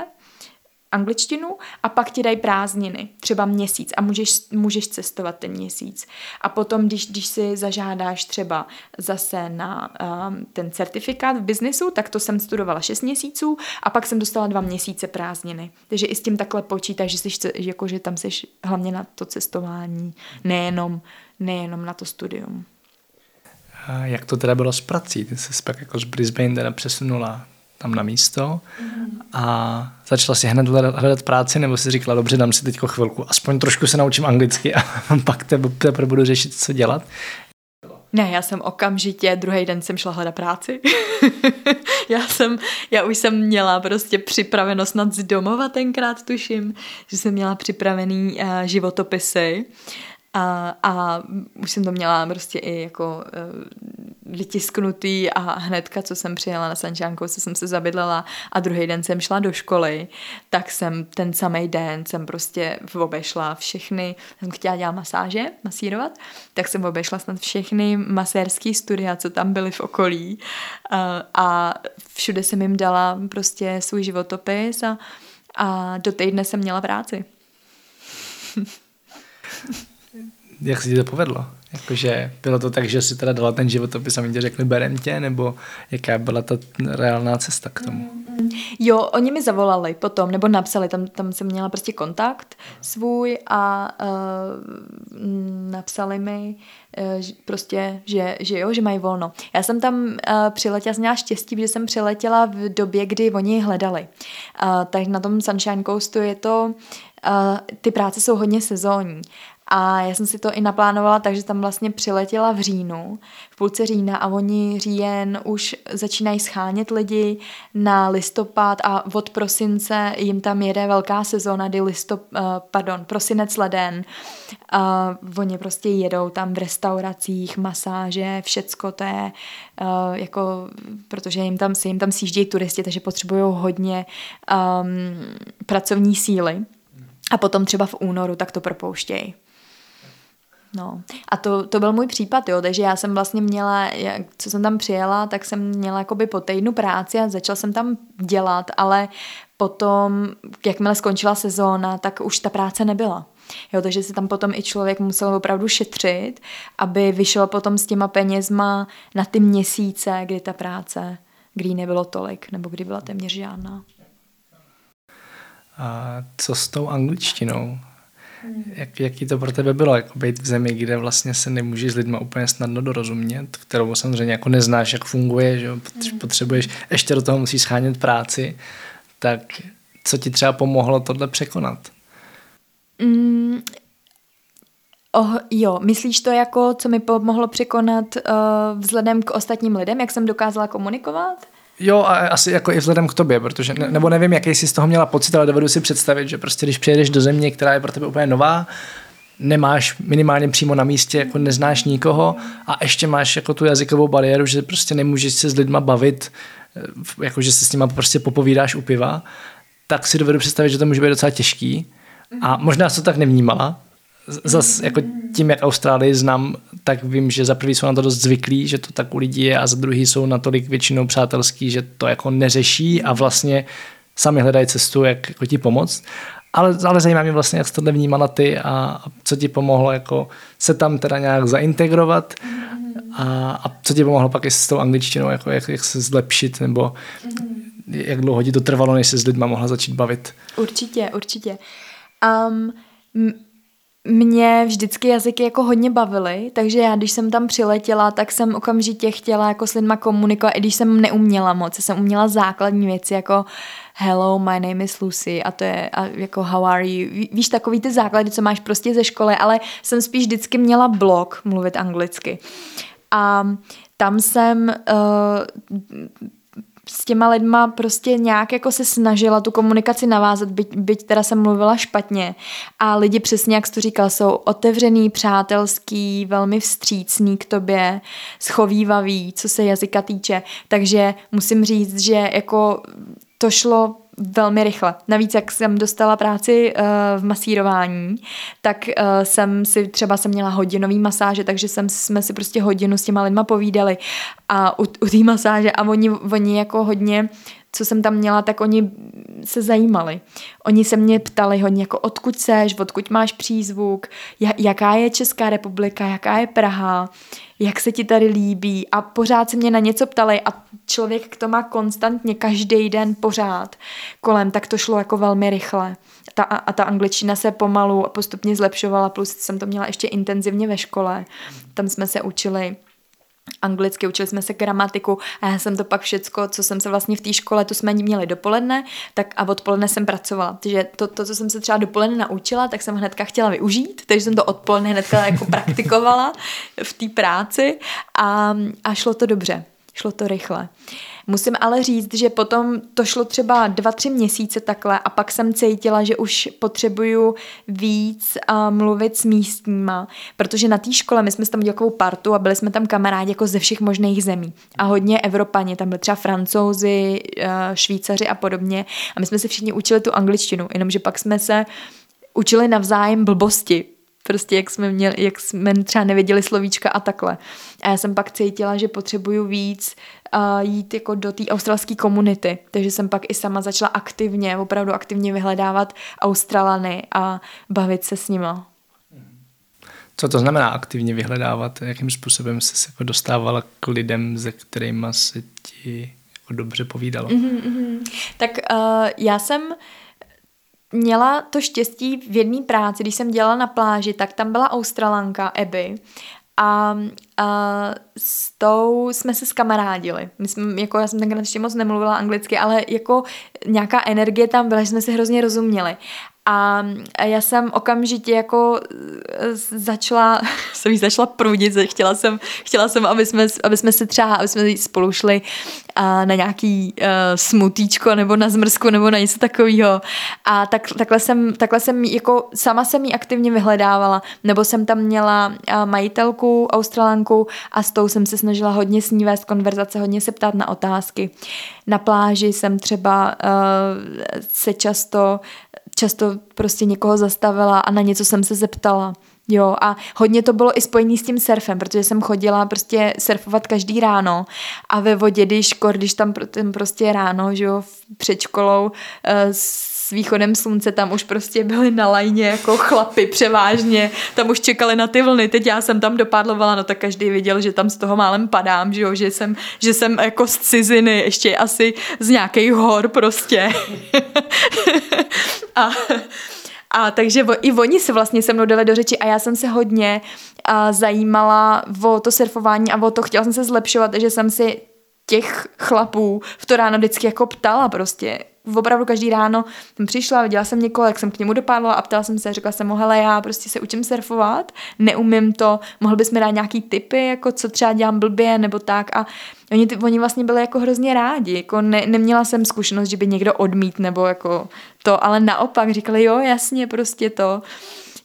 angličtinu a pak ti dají prázdniny, třeba měsíc a můžeš, můžeš cestovat ten měsíc. A potom, když, když si zažádáš třeba zase na um, ten certifikát v biznesu, tak to jsem studovala 6 měsíců a pak jsem dostala dva měsíce prázdniny. Takže i s tím takhle počítáš, že, jsi, jako, že tam jsi hlavně na to cestování, nejenom, nejenom na to studium. A jak to teda bylo s prací? Ty jsi pak jako z Brisbane teda přesunula tam na místo a začala si hned hledat práci, nebo si říkala, dobře, dám si teď chvilku, aspoň trošku se naučím anglicky a pak teprve budu řešit, co dělat. Ne, já jsem okamžitě, druhý den jsem šla hledat práci. já jsem, já už jsem měla prostě připraveno snad z domova tenkrát, tuším, že jsem měla připravený uh, životopisy a, a už jsem to měla prostě i jako uh, vytisknutý a hnedka, co jsem přijela na Sančánku, co jsem se zabydlela a druhý den jsem šla do školy, tak jsem ten samý den jsem prostě obešla všechny, jsem chtěla dělat masáže, masírovat, tak jsem obešla snad všechny masérský studia, co tam byly v okolí uh, a všude jsem jim dala prostě svůj životopis a, a do týdne jsem měla práci. jak se ti to povedlo? Jakože bylo to tak, že si teda dala ten životopis a mi tě řekli berem tě, nebo jaká byla ta reálná cesta k tomu? Mm, jo, oni mi zavolali potom, nebo napsali, tam, tam jsem měla prostě kontakt svůj a uh, napsali mi uh, prostě, že, že jo, že mají volno. Já jsem tam uh, přiletěla, měla štěstí, že jsem přiletěla v době, kdy oni hledali. Uh, tak na tom Sunshine Coastu je to, uh, ty práce jsou hodně sezónní. A já jsem si to i naplánovala, takže tam vlastně přiletěla v říjnu, v půlce října a oni říjen už začínají schánět lidi na listopad a od prosince jim tam jede velká sezóna, kdy listop, uh, pardon, prosinec, leden. Uh, oni prostě jedou tam v restauracích, masáže, všecko to je uh, jako, protože jim tam, si jim tam sjíždějí turisti, takže potřebují hodně um, pracovní síly. A potom třeba v únoru tak to propouštějí. No a to, to byl můj případ, jo, takže já jsem vlastně měla, jak, co jsem tam přijela, tak jsem měla jakoby po týdnu práci a začala jsem tam dělat, ale potom, jakmile skončila sezóna, tak už ta práce nebyla. Jo, takže si tam potom i člověk musel opravdu šetřit, aby vyšel potom s těma penězma na ty měsíce, kdy ta práce, kdy nebylo tolik, nebo kdy byla téměř žádná. A co s tou angličtinou? Jak, jaký to pro tebe bylo, jako být v zemi, kde vlastně se nemůžeš s lidma úplně snadno dorozumět, kterou samozřejmě jako neznáš, jak funguje, že hmm. potřebuješ, ještě do toho musíš schánět práci, tak co ti třeba pomohlo tohle překonat? Mm, oh, jo, myslíš to jako, co mi pomohlo překonat uh, vzhledem k ostatním lidem, jak jsem dokázala komunikovat? Jo, a asi jako i vzhledem k tobě, protože, ne, nebo nevím, jaký jsi z toho měla pocit, ale dovedu si představit, že prostě když přijedeš do země, která je pro tebe úplně nová, nemáš minimálně přímo na místě, jako neznáš nikoho a ještě máš jako tu jazykovou bariéru, že prostě nemůžeš se s lidma bavit, eh, jako že se s nima prostě popovídáš u piva, tak si dovedu představit, že to může být docela těžký. A možná jsi to tak nevnímala, zas jako tím, jak Austrálii znám, tak vím, že za prvý jsou na to dost zvyklí, že to tak u lidí je a za druhý jsou natolik většinou přátelský, že to jako neřeší a vlastně sami hledají cestu, jak jako ti pomoct. Ale, ale zajímá mě vlastně, jak jsi tohle vnímala ty a, a co ti pomohlo jako se tam teda nějak zaintegrovat a, a co ti pomohlo pak i s tou angličtinou, jako jak, jak se zlepšit nebo jak dlouho ti to trvalo, než se s lidma mohla začít bavit? Určitě, určitě. Um, mě vždycky jazyky jako hodně bavily, takže já, když jsem tam přiletěla, tak jsem okamžitě chtěla jako s lidma komunikovat, i když jsem neuměla moc, jsem uměla základní věci jako hello, my name is Lucy a to je a jako how are you, víš, takový ty základy, co máš prostě ze školy, ale jsem spíš vždycky měla blok mluvit anglicky. A tam jsem uh, s těma lidma prostě nějak jako se snažila tu komunikaci navázat, byť, byť teda jsem mluvila špatně. A lidi přesně, jak jsi to říkal, jsou otevřený, přátelský, velmi vstřícný k tobě, schovývavý, co se jazyka týče. Takže musím říct, že jako to šlo velmi rychle. Navíc, jak jsem dostala práci uh, v masírování, tak uh, jsem si třeba jsem měla hodinový masáže, takže jsem, jsme si prostě hodinu s těma lidma povídali a u, u té masáže a oni, oni jako hodně co jsem tam měla, tak oni se zajímali. Oni se mě ptali hodně jako odkud seš, odkud máš přízvuk, jaká je Česká republika, jaká je Praha, jak se ti tady líbí a pořád se mě na něco ptali a člověk tomu má konstantně každý den pořád kolem, tak to šlo jako velmi rychle. Ta, a ta angličtina se pomalu a postupně zlepšovala, plus jsem to měla ještě intenzivně ve škole. Tam jsme se učili anglicky, učili jsme se gramatiku a já jsem to pak všecko, co jsem se vlastně v té škole, to jsme měli dopoledne, tak a odpoledne jsem pracovala. Takže to, to, co jsem se třeba dopoledne naučila, tak jsem hnedka chtěla využít, takže jsem to odpoledne hnedka jako praktikovala v té práci a, a šlo to dobře, šlo to rychle. Musím ale říct, že potom to šlo třeba dva, tři měsíce takhle a pak jsem cítila, že už potřebuju víc uh, mluvit s místníma, protože na té škole my jsme tam dělali partu a byli jsme tam kamarádi jako ze všech možných zemí. A hodně Evropani, tam byli třeba francouzi, uh, švýcaři a podobně. A my jsme se všichni učili tu angličtinu, jenomže pak jsme se učili navzájem blbosti, prostě jak jsme, měli, jak jsme třeba nevěděli slovíčka a takhle. A já jsem pak cítila, že potřebuju víc uh, jít jako do té australské komunity, takže jsem pak i sama začala aktivně, opravdu aktivně vyhledávat Australany a bavit se s nima. Co to znamená aktivně vyhledávat? Jakým způsobem se jako dostávala k lidem, se kterými se ti jako dobře povídalo. Mm-hmm. Tak uh, já jsem měla to štěstí v jedné práci, když jsem dělala na pláži, tak tam byla Australanka Abby a, a s tou jsme se skamarádili. My jsme, jako já jsem tenkrát ještě moc nemluvila anglicky, ale jako nějaká energie tam byla, že jsme si hrozně rozuměli. A já jsem okamžitě jako e, začala, jsem jí začala prudit, chtěla jsem, chtěla jsem, aby jsme, aby jsme se třeba, aby jsme spolu šli na nějaký uh, smutíčko nebo na zmrzku nebo na něco takového. A tak, takhle, jsem, takhle jsem jako, sama jsem ji aktivně vyhledávala, nebo jsem tam měla uh, majitelku, australanku a s tou jsem se snažila hodně s ní vést konverzace, hodně se ptát na otázky. Na pláži jsem třeba uh, se často často prostě někoho zastavila a na něco jsem se zeptala. Jo, a hodně to bylo i spojené s tím surfem, protože jsem chodila prostě surfovat každý ráno a ve vodě, když, když tam prostě ráno, že jo, před školou eh, s východem slunce tam už prostě byli na lajně jako chlapy převážně, tam už čekali na ty vlny, teď já jsem tam dopádlovala, no tak každý viděl, že tam z toho málem padám, že jo, že jsem, že jsem jako z ciziny, ještě asi z nějakých hor prostě. a, a takže i oni se vlastně se mnou dali do řeči a já jsem se hodně a, zajímala o to surfování a o to, chtěla jsem se zlepšovat, že jsem si těch chlapů v to ráno vždycky jako ptala prostě, opravdu každý ráno jsem přišla, viděla jsem někoho, jak jsem k němu dopadla a ptala jsem se, řekla jsem mu, hele, já prostě se učím surfovat, neumím to, mohl bys mi dát nějaký tipy, jako co třeba dělám blbě nebo tak? A oni, oni vlastně byli jako hrozně rádi, jako ne, neměla jsem zkušenost, že by někdo odmít nebo jako to, ale naopak říkali, jo, jasně, prostě to.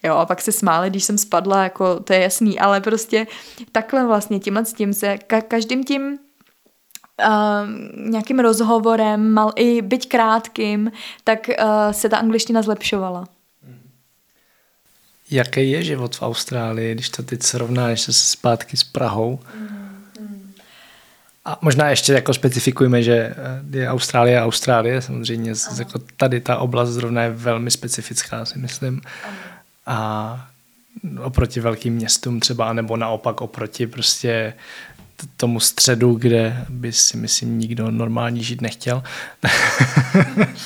Jo, a pak se smáli, když jsem spadla, jako to je jasný, ale prostě takhle vlastně tímhle s tím se, ka- každým tím uh, nějakým rozhovorem, mal, i byť krátkým, tak uh, se ta angličtina zlepšovala. Jaký je život v Austrálii, když to teď srovnáš se zpátky s Prahou? A možná ještě jako specifikujeme, že eh, je Austrálie a Austrálie, samozřejmě ano. jako tady ta oblast zrovna je velmi specifická, si myslím. Ano. A oproti velkým městům třeba, nebo naopak oproti prostě tomu středu, kde by si myslím nikdo normální žít nechtěl.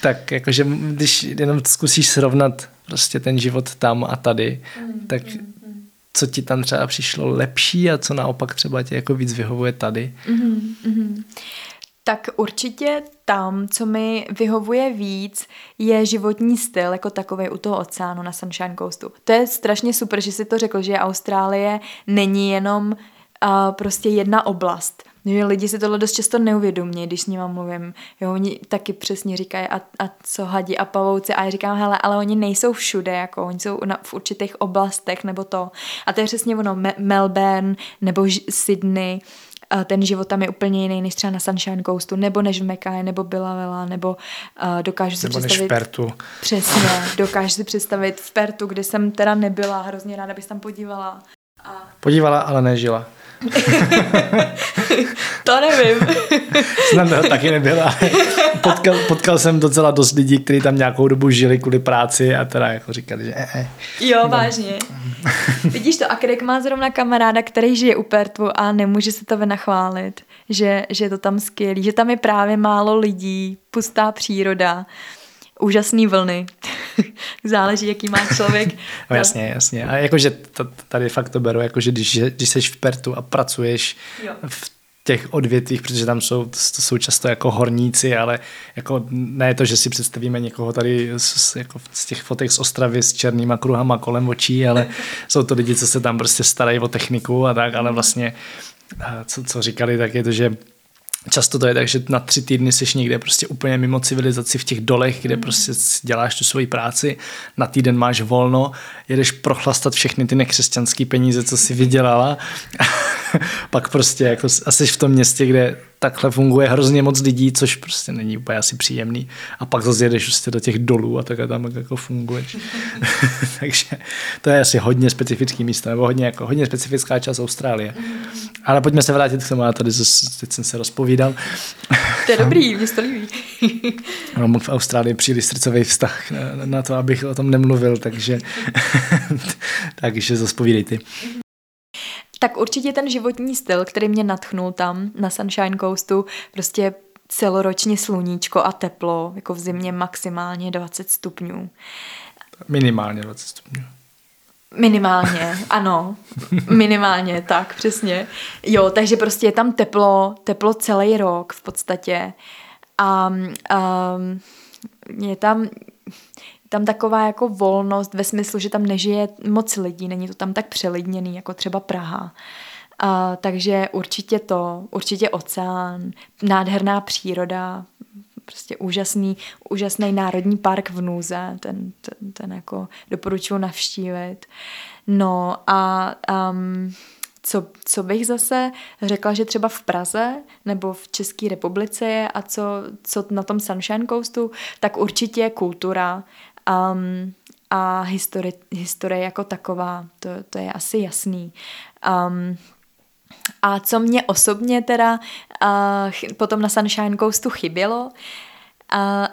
tak jakože když jenom zkusíš srovnat prostě ten život tam a tady, mm, tak mm. Co ti tam třeba přišlo lepší a co naopak třeba tě jako víc vyhovuje tady? Mm, mm. Tak určitě tam, co mi vyhovuje víc, je životní styl jako takový u toho oceánu na Sunshine Coastu. To je strašně super, že si to řekl, že Austrálie není jenom uh, prostě jedna oblast. Že lidi si tohle dost často neuvědomí, když s nimi mluvím. Jo, oni taky přesně říkají, a, a co hadi a pavouci. A já říkám, hele, ale oni nejsou všude, jako oni jsou na, v určitých oblastech nebo to. A to je přesně ono, Melbourne nebo Sydney, ten život tam je úplně jiný než třeba na Sunshine Coastu, nebo než v Mekaj, nebo Vela, nebo uh, dokážu si nebo představit... Než v Pertu. Přesně, dokážu si představit v Pertu, kde jsem teda nebyla, hrozně ráda bys tam podívala. A... Podívala, ale nežila. to nevím. Tam taky nebyla. Potkal, potkal jsem docela dost lidí, kteří tam nějakou dobu žili kvůli práci a teda jako říkali, že eh, eh. Jo, no. vážně. Vidíš to, a Krek má zrovna kamaráda, který žije u Pertvu a nemůže se to vynachválit, že, že je to tam skvělý, že tam je právě málo lidí, pustá příroda úžasné vlny. Záleží, jaký má člověk. no, jasně, jasně. A jakože tady fakt to beru, jakože když, když jsi v Pertu a pracuješ jo. v těch odvětvích, protože tam jsou, to jsou často jako horníci, ale jako ne to, že si představíme někoho tady z, jako z těch fotek z Ostravy s černýma kruhama kolem očí, ale jsou to lidi, co se tam prostě starají o techniku a tak, ale vlastně co, co říkali, tak je to, že Často to je tak, že na tři týdny jsi někde prostě úplně mimo civilizaci v těch dolech, kde mm. prostě děláš tu svoji práci, na týden máš volno, jedeš prochlastat všechny ty nekřesťanské peníze, co si vydělala, pak prostě jako asi v tom městě, kde takhle funguje hrozně moc lidí, což prostě není úplně asi příjemný. A pak zase jedeš prostě do těch dolů a takhle tam jako funguješ. Takže to je asi hodně specifický místo, nebo hodně, jako, hodně specifická část Austrálie. Ale pojďme se vrátit k tomu, já tady zase, teď jsem se rozpovídal. To je dobrý, mě to líbí. Mám v Austrálii příliš srdcový vztah na, na to, abych o tom nemluvil, takže, takže zase povídej ty. Tak určitě ten životní styl, který mě natchnul tam na Sunshine Coastu, prostě celoročně sluníčko a teplo, jako v zimě maximálně 20 stupňů. Minimálně 20 stupňů. Minimálně, ano. Minimálně, tak, přesně. Jo, takže prostě je tam teplo, teplo celý rok v podstatě. A um, je tam tam taková jako volnost ve smyslu, že tam nežije moc lidí, není to tam tak přelidněný jako třeba Praha. A, takže určitě to, určitě oceán, nádherná příroda, prostě úžasný, úžasný národní park v Nuze, ten, ten, ten jako doporučuji navštívit. No a um, co, co bych zase řekla, že třeba v Praze nebo v České republice je a co, co na tom Sunshine Coastu, tak určitě kultura um, a historie, historie jako taková, to, to je asi jasný. Um, a co mě osobně teda uh, potom na Sunshine Coastu chybělo,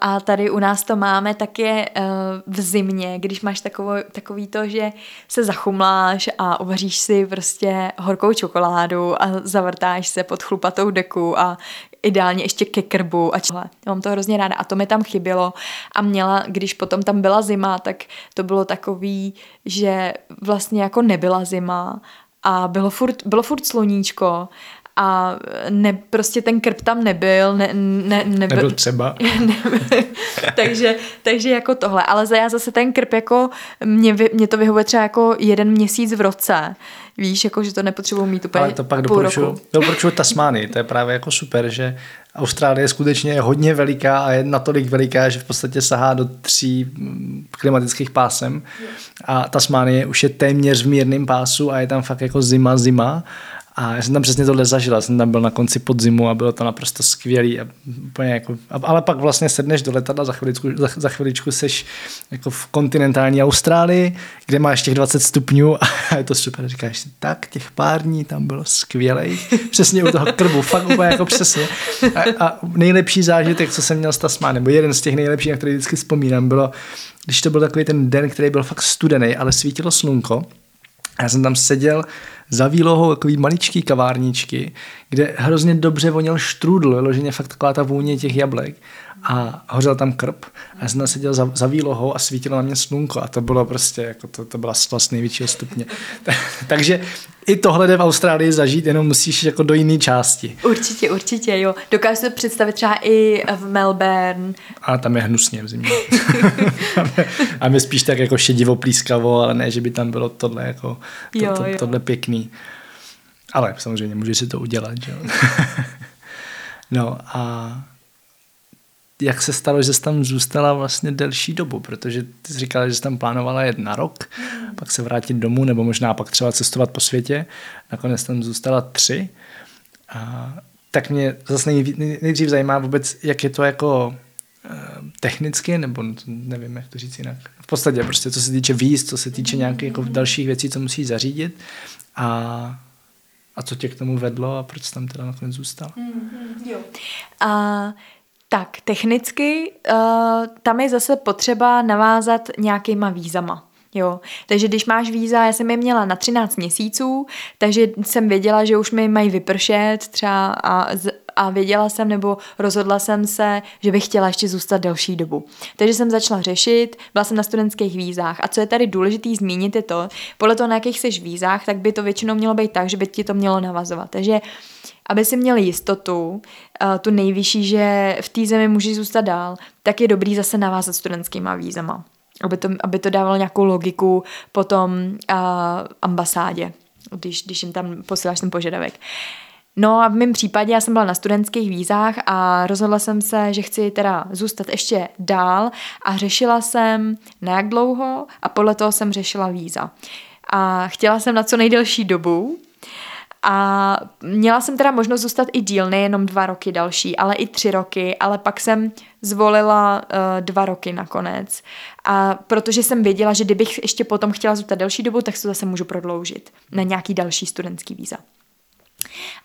a, tady u nás to máme také uh, v zimě, když máš takový, takový to, že se zachumláš a uvaříš si prostě horkou čokoládu a zavrtáš se pod chlupatou deku a ideálně ještě ke krbu a čehle. Já mám to hrozně ráda a to mi tam chybělo a měla, když potom tam byla zima, tak to bylo takový, že vlastně jako nebyla zima a bylo furt, bylo furt sluníčko a ne, prostě ten krb tam nebyl. Ne, ne, nebyl, nebyl třeba. nebyl, takže, takže jako tohle. Ale za já zase ten krb jako, mě, mě to vyhovuje třeba jako jeden měsíc v roce. Víš, jako, že to nepotřebuji mít úplně Ale to pak doporučuji, doporučuji Tasmány. To je právě jako super, že Austrálie je skutečně hodně veliká a je natolik veliká, že v podstatě sahá do tří klimatických pásem. A Tasmánie už je téměř v mírném pásu a je tam fakt jako zima, zima a já jsem tam přesně tohle zažil, já jsem tam byl na konci podzimu a bylo to naprosto skvělý. A úplně jako, ale pak vlastně sedneš do letadla, za chviličku, za, za chviličku seš jako v kontinentální Austrálii, kde máš těch 20 stupňů a je to super. Říkáš si, tak těch pár dní tam bylo skvělý. Přesně u toho krbu, fakt úplně jako přesně. A, a nejlepší zážitek, co jsem měl s Tasmán, nebo jeden z těch nejlepších, na který vždycky vzpomínám, bylo, když to byl takový ten den, který byl fakt studený, ale svítilo slunko. Já jsem tam seděl za výlohou takový maličký kavárničky, kde hrozně dobře voněl štrůdl, vyloženě fakt taková ta vůně těch jablek a hořel tam krb a já jsem seděl za, za výlohou a svítilo na mě slunko a to bylo prostě, jako to, to byla slast největšího stupně. Takže i tohle jde v Austrálii zažít, jenom musíš jako do jiné části. Určitě, určitě, jo. Dokážu si představit třeba i v Melbourne. A tam je hnusně v zimě. a my spíš tak jako šedivo plískavo, ale ne, že by tam bylo tohle jako to, jo, to, jo. tohle pěkný. Ale samozřejmě můžeš si to udělat, že jo. no a jak se stalo, že jsi tam zůstala vlastně delší dobu, protože ty jsi říkala, že jsi tam plánovala jet na rok, mm. pak se vrátit domů, nebo možná pak třeba cestovat po světě. Nakonec tam zůstala tři. A, tak mě zase nej, nejdřív zajímá vůbec, jak je to jako eh, technicky, nebo nevím, jak to říct jinak. V podstatě prostě, co se týče víz, co se týče nějakých jako dalších věcí, co musí zařídit a, a co tě k tomu vedlo a proč tam teda nakonec zůstal. Mm-hmm, jo. A tak, technicky uh, tam je zase potřeba navázat nějakýma vízama. Jo, takže když máš víza, já jsem je měla na 13 měsíců, takže jsem věděla, že už mi mají vypršet třeba a, a věděla jsem nebo rozhodla jsem se, že bych chtěla ještě zůstat delší dobu. Takže jsem začala řešit, byla jsem na studentských vízách a co je tady důležité zmínit je to, podle toho, na jakých seš vízách, tak by to většinou mělo být tak, že by ti to mělo navazovat. Takže aby si měli jistotu, tu nejvyšší, že v té zemi můžeš zůstat dál, tak je dobrý zase navázat studentskýma vízama. Aby to, aby to dávalo nějakou logiku potom uh, ambasádě, když, když jim tam posíláš ten požadavek. No a v mém případě já jsem byla na studentských vízách a rozhodla jsem se, že chci teda zůstat ještě dál a řešila jsem na jak dlouho a podle toho jsem řešila víza. A chtěla jsem na co nejdelší dobu, a měla jsem teda možnost zůstat i díl, nejenom dva roky další, ale i tři roky, ale pak jsem zvolila uh, dva roky nakonec. A protože jsem věděla, že kdybych ještě potom chtěla zůstat delší dobu, tak se to zase můžu prodloužit na nějaký další studentský víza.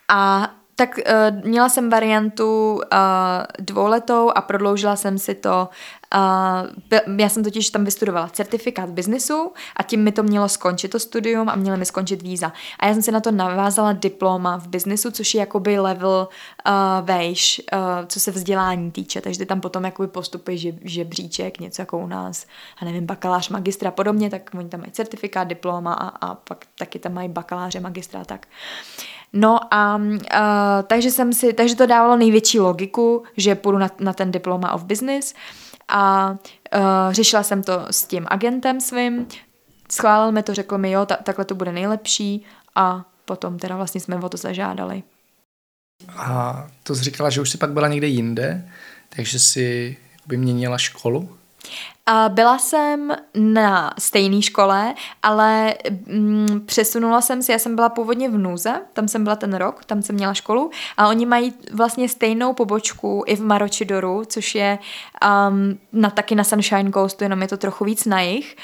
A tak uh, měla jsem variantu uh, dvouletou a prodloužila jsem si to Uh, já jsem totiž tam vystudovala certifikát biznesu a tím mi to mělo skončit to studium a mělo mi skončit víza. A já jsem si na to navázala diploma v biznesu, což je jakoby level uh, vejš, uh, co se vzdělání týče. Takže tam potom jakoby postupy že, žebříček, něco jako u nás, a nevím, bakalář, magistra a podobně, tak oni tam mají certifikát, diploma a, a pak taky tam mají bakaláře, magistra tak. No a uh, takže jsem si, takže to dávalo největší logiku, že půjdu na, na ten diploma of business a uh, řešila jsem to s tím agentem svým, schválil mi to, řekl mi, jo, ta, takhle to bude nejlepší a potom teda vlastně jsme o to zažádali. A to jsi říkala, že už si pak byla někde jinde, takže si by měnila školu? Byla jsem na stejné škole, ale mm, přesunula jsem si, já jsem byla původně v Nuze, tam jsem byla ten rok, tam jsem měla školu a oni mají vlastně stejnou pobočku i v Maročidoru, což je um, na, taky na Sunshine Coastu, jenom je to trochu víc na jich.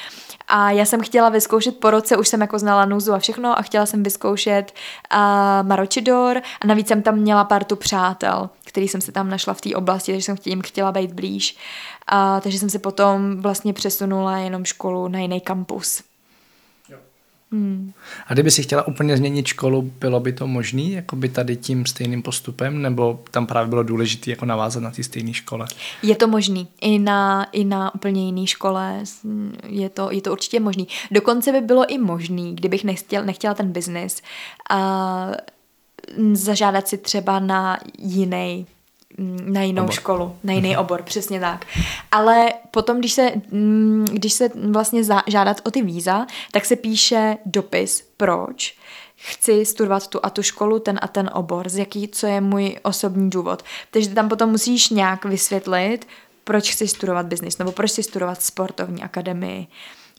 A já jsem chtěla vyzkoušet po roce, už jsem jako znala Nuzu a všechno a chtěla jsem vyzkoušet uh, Maročidor a navíc jsem tam měla partu přátel, který jsem se tam našla v té oblasti, takže jsem jim chtěla být blíž. A, takže jsem se potom vlastně přesunula jenom školu na jiný kampus. Hmm. A kdyby si chtěla úplně změnit školu, bylo by to možné, jako by tady tím stejným postupem, nebo tam právě bylo důležité jako navázat na té stejné škole? Je to možný. I na, i na úplně jiné škole je to, je to určitě možný. Dokonce by bylo i možný, kdybych nechtěl, nechtěla ten biznis, a zažádat si třeba na jiný na jinou obor. školu, na jiný mhm. obor, přesně tak. Ale potom, když se, mm, když se vlastně žádat o ty víza, tak se píše dopis, proč chci studovat tu a tu školu, ten a ten obor, z jaký, co je můj osobní důvod. Takže tam potom musíš nějak vysvětlit, proč chci studovat business, nebo proč chci studovat sportovní akademii,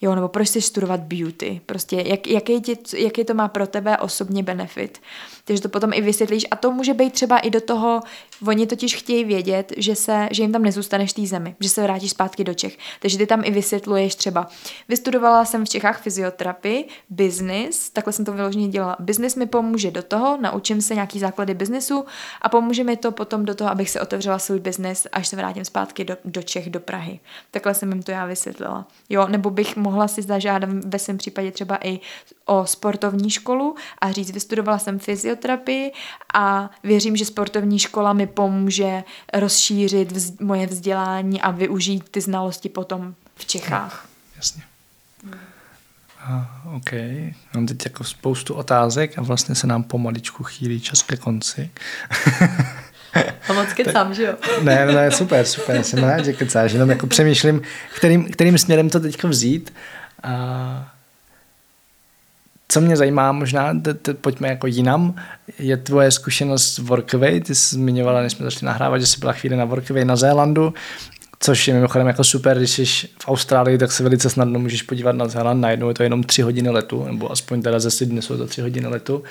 jo, nebo proč chceš studovat beauty, prostě jak, jaký, ti, jaký to má pro tebe osobně benefit. Takže to potom i vysvětlíš a to může být třeba i do toho, oni totiž chtějí vědět, že, se, že jim tam nezůstaneš v té zemi, že se vrátíš zpátky do Čech. Takže ty tam i vysvětluješ třeba, vystudovala jsem v Čechách fyzioterapii, business, takhle jsem to vyloženě dělala. Business mi pomůže do toho, naučím se nějaký základy biznesu a pomůže mi to potom do toho, abych se otevřela svůj business, až se vrátím zpátky do, do Čech, do Prahy. Takhle jsem jim to já vysvětlila. Jo, nebo bych mohla si zažádat ve svém případě třeba i o sportovní školu a říct, vystudovala jsem fyzioterapii a věřím, že sportovní škola mi pomůže rozšířit vz, moje vzdělání a využít ty znalosti potom v Čechách. No, jasně. A, OK, mám teď jako spoustu otázek a vlastně se nám pomaličku chýlí čas ke konci. A moc kecám, že jo? Ne, ne, super, super, jsem rád, že kecáš, jenom jako přemýšlím, kterým, kterým směrem to teď vzít. A co mě zajímá, možná pojďme jako jinam, je tvoje zkušenost s Workaway, ty jsi zmiňovala, než jsme začali nahrávat, že jsi byla chvíli na Workaway na Zélandu, což je mimochodem jako super, když jsi v Austrálii, tak se velice snadno můžeš podívat na Zéland, najednou je to jenom tři hodiny letu, nebo aspoň teda ze Sydney jsou to tři hodiny letu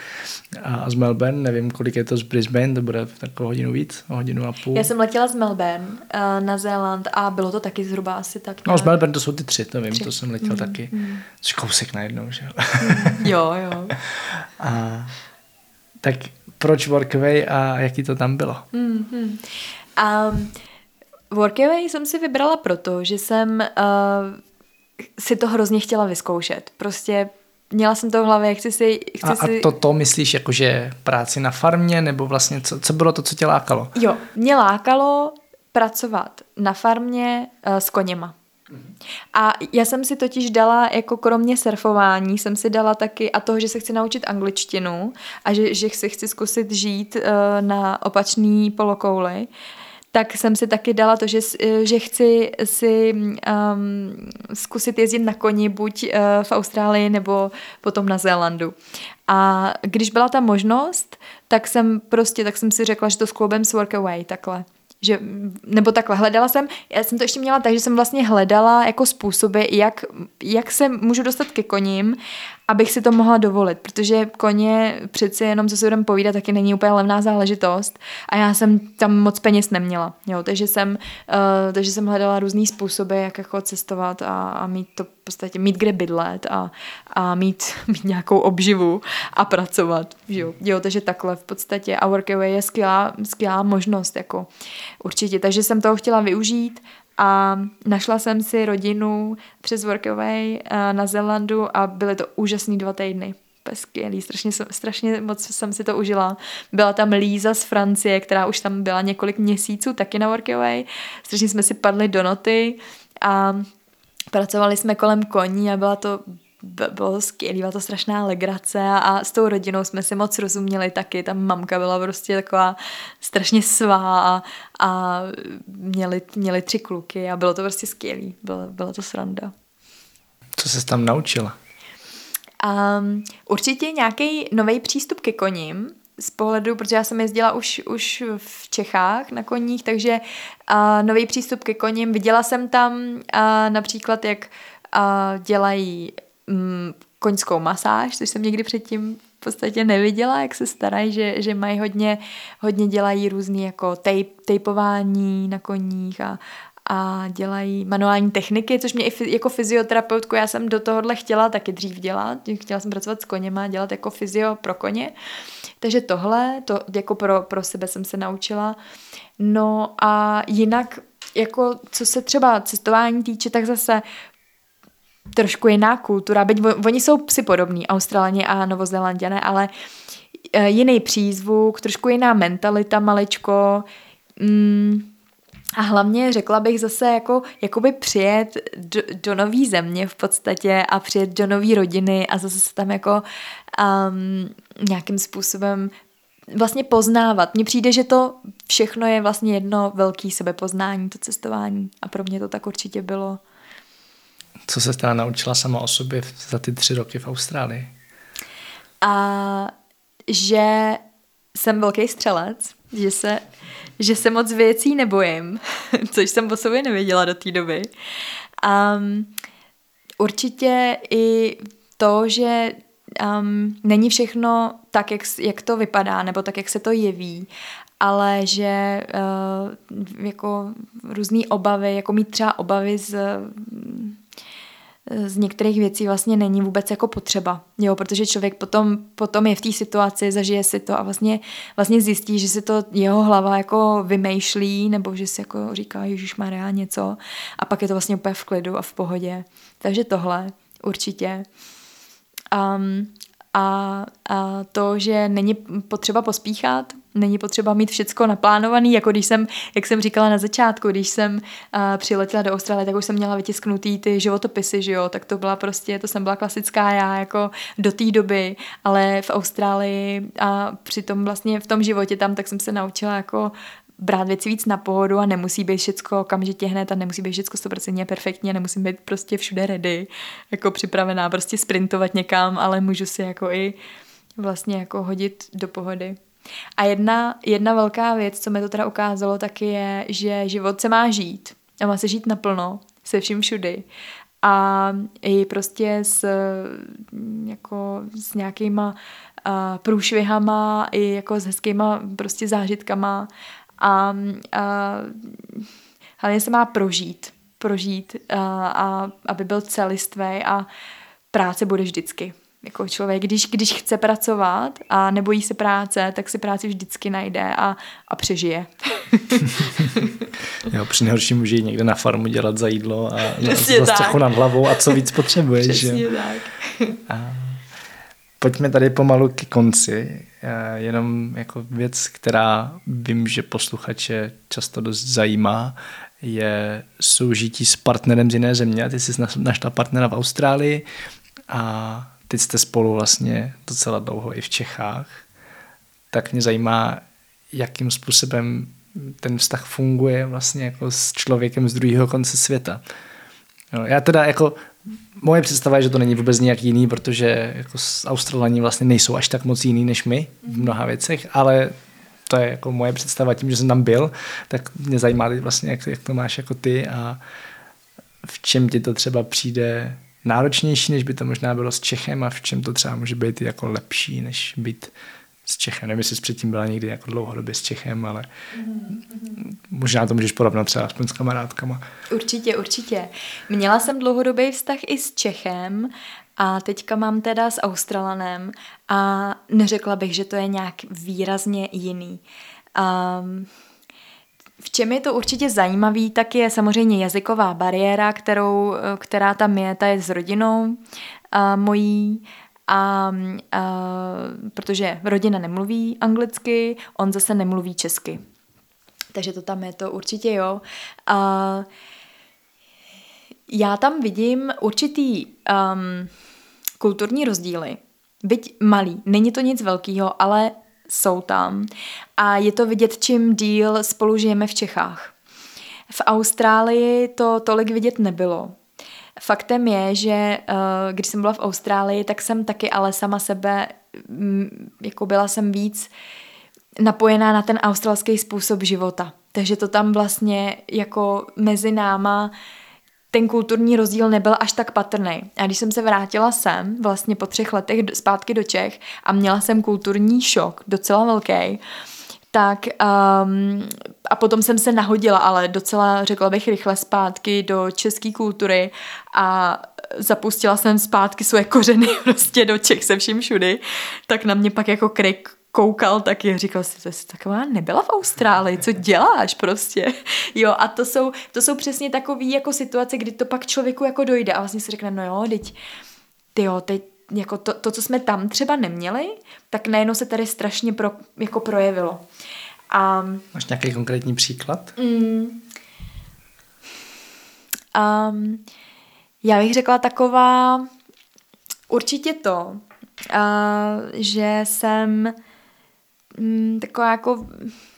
a z Melbourne, nevím, kolik je to z Brisbane, to bude takovou hodinu víc, hodinu a půl. Já jsem letěla z Melbourne uh, na Zéland a bylo to taky zhruba asi tak. No z Melbourne to jsou ty tři, to vím, tři. to jsem letěl mm, taky. Mm. Což kousek najednou, že jo? Mm, jo, jo. a, tak proč Workaway a jaký to tam bylo? Mm, mm. Um, Workaway jsem si vybrala proto, že jsem uh, si to hrozně chtěla vyzkoušet. Prostě měla jsem to v hlavě, chci si... Chci a, si... a to, to myslíš jakože práci na farmě, nebo vlastně co, co bylo to, co tě lákalo? Jo, mě lákalo pracovat na farmě uh, s koněma. A já jsem si totiž dala, jako kromě surfování, jsem si dala taky a toho, že se chci naučit angličtinu a že, že si chci zkusit žít uh, na opačný polokouli, tak jsem si taky dala to, že, že chci si um, zkusit jezdit na koni buď uh, v Austrálii nebo potom na Zélandu. A když byla ta možnost, tak jsem prostě, tak jsem si řekla, že to s klubem s Workaway takhle že, nebo takhle, hledala jsem, já jsem to ještě měla tak, že jsem vlastně hledala jako způsoby, jak, jak se můžu dostat ke koním abych si to mohla dovolit, protože koně přeci jenom, co si budeme povídat, taky není úplně levná záležitost a já jsem tam moc peněz neměla, jo, takže jsem, uh, takže jsem hledala různý způsoby, jak jako cestovat a, a mít to v podstatě, mít kde bydlet a, a mít, mít nějakou obživu a pracovat, jo, jo, takže takhle v podstatě a Workaway je skvělá, skvělá možnost, jako určitě, takže jsem toho chtěla využít a našla jsem si rodinu přes Workaway uh, na Zelandu a byly to úžasný dva týdny skvělý, strašně, strašně moc jsem si to užila. Byla tam Líza z Francie, která už tam byla několik měsíců, taky na Workaway. Strašně jsme si padli do noty a pracovali jsme kolem koní a byla to bylo to skvělé, byla to strašná legrace a, a s tou rodinou jsme si moc rozuměli taky, ta mamka byla prostě taková strašně svá a, a měli, měli tři kluky a bylo to prostě skvělé, bylo, bylo to sranda. Co se tam naučila? Um, určitě nějaký nový přístup ke koním, z pohledu, protože já jsem jezdila už, už v Čechách na koních, takže uh, nový přístup ke koním. Viděla jsem tam uh, například, jak uh, dělají um, koňskou masáž, což jsem někdy předtím v podstatě neviděla, jak se starají, že, že mají hodně, hodně dělají různý jako tejp, tejpování na koních a, a dělají manuální techniky, což mě i jako fyzioterapeutku, já jsem do tohohle chtěla taky dřív dělat, chtěla jsem pracovat s koněma, dělat jako fyzio pro koně, takže tohle, to jako pro, pro sebe jsem se naučila. No a jinak, jako co se třeba cestování týče, tak zase trošku jiná kultura, byť oni jsou psi podobní, Australani a Novozélanděné, ale e, jiný přízvuk, trošku jiná mentalita maličko, mm, a hlavně řekla bych zase jako, jakoby přijet do, do nový země v podstatě a přijet do nové rodiny a zase se tam jako um, nějakým způsobem vlastně poznávat. Mně přijde, že to všechno je vlastně jedno velký sebepoznání, to cestování a pro mě to tak určitě bylo. Co se teda naučila sama o sobě za ty tři roky v Austrálii? A že jsem velký střelec, že se, že se moc věcí nebojím, což jsem po sobě nevěděla do té doby. Um, určitě i to, že um, není všechno tak, jak, jak to vypadá, nebo tak, jak se to jeví, ale že uh, jako různé obavy, jako mít třeba obavy z z některých věcí vlastně není vůbec jako potřeba, jo, protože člověk potom, potom je v té situaci, zažije si to a vlastně, vlastně zjistí, že si to jeho hlava jako vymýšlí, nebo že si jako říká, Ježíš má něco a pak je to vlastně úplně v klidu a v pohodě. Takže tohle určitě. Um, a, a to, že není potřeba pospíchat, není potřeba mít všecko naplánovaný, jako když jsem, jak jsem říkala na začátku, když jsem uh, přiletěla do Austrálie, tak už jsem měla vytisknutý ty životopisy, že jo, tak to byla prostě, to jsem byla klasická já jako do té doby, ale v Austrálii a přitom vlastně v tom životě tam, tak jsem se naučila jako brát věci víc na pohodu a nemusí být všecko okamžitě hned a nemusí být všecko 100% perfektně, nemusím být prostě všude ready, jako připravená prostě sprintovat někam, ale můžu si jako i vlastně jako hodit do pohody. A jedna, jedna velká věc, co mi to teda ukázalo, taky je, že život se má žít a má se žít naplno, se vším všudy. A i prostě s, jako, s nějakýma uh, průšvihama, i jako s hezkýma prostě zážitkama a, a hlavně se má prožít, prožít a, a aby byl celistvý a práce bude vždycky. Jako člověk, když, když chce pracovat a nebojí se práce, tak si práci vždycky najde a, a přežije. jo, při nejhorším může jít někde na farmu dělat za jídlo a za střechu nad hlavou a co víc potřebuješ. Přesně jo? tak. A pojďme tady pomalu ke konci. Eh, jenom jako věc, která vím, že posluchače často dost zajímá, je soužití s partnerem z jiné země. Ty jsi našla partnera v Austrálii a teď jste spolu vlastně docela dlouho i v Čechách. Tak mě zajímá, jakým způsobem ten vztah funguje vlastně jako s člověkem z druhého konce světa. Jo, já teda jako moje představa je, že to není vůbec nějak jiný, protože jako Australani vlastně nejsou až tak moc jiný než my v mhm. mnoha věcech, ale to je jako moje představa tím, že jsem tam byl, tak mě zajímá vlastně, jak, jak to máš jako ty a v čem ti to třeba přijde náročnější, než by to možná bylo s Čechem a v čem to třeba může být jako lepší, než být s Čechem. Nevím, jestli jsi předtím byla někdy jako dlouhodobě s Čechem, ale mm-hmm. možná to můžeš porovnat třeba aspoň s kamarádkama. Určitě, určitě. Měla jsem dlouhodobý vztah i s Čechem a teďka mám teda s Australanem a neřekla bych, že to je nějak výrazně jiný. Um, v čem je to určitě zajímavý, tak je samozřejmě jazyková bariéra, kterou, která tam je, ta je s rodinou a mojí a, a protože rodina nemluví anglicky, on zase nemluví česky. Takže to tam je, to určitě jo. A já tam vidím určitý um, kulturní rozdíly. Byť malý, není to nic velkého, ale jsou tam. A je to vidět, čím díl spolu žijeme v Čechách. V Austrálii to tolik vidět nebylo. Faktem je, že uh, když jsem byla v Austrálii, tak jsem taky ale sama sebe, mm, jako byla jsem víc napojená na ten australský způsob života. Takže to tam vlastně jako mezi náma ten kulturní rozdíl nebyl až tak patrný. A když jsem se vrátila sem, vlastně po třech letech zpátky do Čech a měla jsem kulturní šok, docela velký, tak um, a potom jsem se nahodila, ale docela řekla bych rychle zpátky do české kultury a zapustila jsem zpátky svoje kořeny prostě do Čech se vším všudy, tak na mě pak jako krik koukal taky a říkal si, to jsi taková nebyla v Austrálii, co děláš prostě. Jo, a to jsou, to jsou přesně takové jako situace, kdy to pak člověku jako dojde a vlastně si řekne, no jo, teď, ty jo, teď jako to, to, co jsme tam třeba neměli, tak najednou se tady strašně pro, jako projevilo. A, Máš nějaký konkrétní příklad? Mm, um, já bych řekla taková, určitě to, uh, že jsem mm, taková jako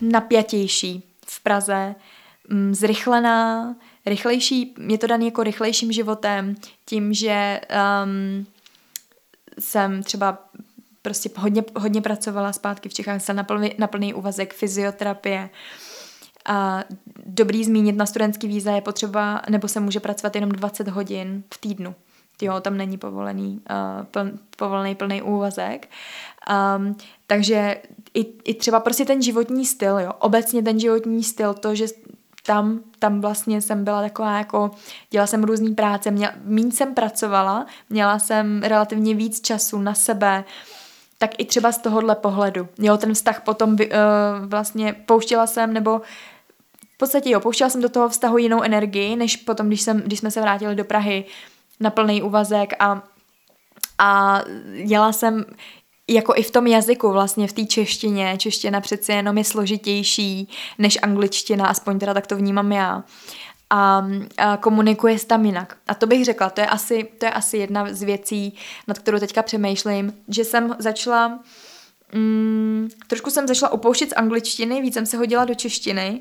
napjatější v Praze, mm, zrychlená, rychlejší, je to daný jako rychlejším životem, tím, že um, jsem třeba prostě hodně, hodně pracovala zpátky v Čechách, jsem na plný, na plný úvazek fyzioterapie. A dobrý zmínit, na studentský víza je potřeba, nebo se může pracovat jenom 20 hodin v týdnu. Jo, tam není povolený, uh, pl, povolený plný úvazek. Um, takže i, i třeba prostě ten životní styl, jo, obecně ten životní styl, to, že tam, tam vlastně jsem byla taková jako, dělala jsem různý práce, měla, míň jsem pracovala, měla jsem relativně víc času na sebe, tak i třeba z tohohle pohledu. Jo, ten vztah potom uh, vlastně pouštěla jsem, nebo v podstatě jo, pouštěla jsem do toho vztahu jinou energii, než potom, když, jsem, když jsme se vrátili do Prahy na plný úvazek a, a jela jsem jako i v tom jazyku, vlastně v té češtině, čeština přece jenom je složitější než angličtina, aspoň teda tak to vnímám já. A, a komunikuje s tam jinak. A to bych řekla, to je, asi, to je asi jedna z věcí, nad kterou teďka přemýšlím, že jsem začala, mm, trošku jsem začala opouštět z angličtiny, víc jsem se hodila do češtiny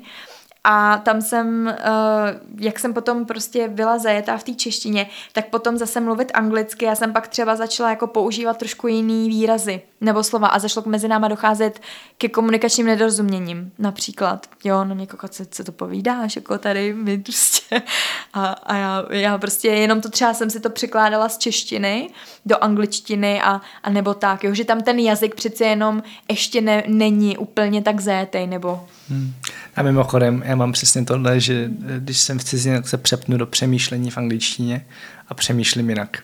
a tam jsem, uh, jak jsem potom prostě byla zajetá v té češtině, tak potom zase mluvit anglicky. Já jsem pak třeba začala jako používat trošku jiný výrazy nebo slova a zašlo k mezi náma docházet ke komunikačním nedorozuměním. Například, jo, no koukat, co, co to povídáš, jako tady my prostě. A, a já, já prostě jenom to třeba jsem si to překládala z češtiny do angličtiny a, a nebo tak, jo, že tam ten jazyk přece jenom ještě ne, není úplně tak zétej, nebo... Hmm. A mimochodem, já mám přesně tohle, že když jsem v cizině, tak se přepnu do přemýšlení v angličtině a přemýšlím jinak.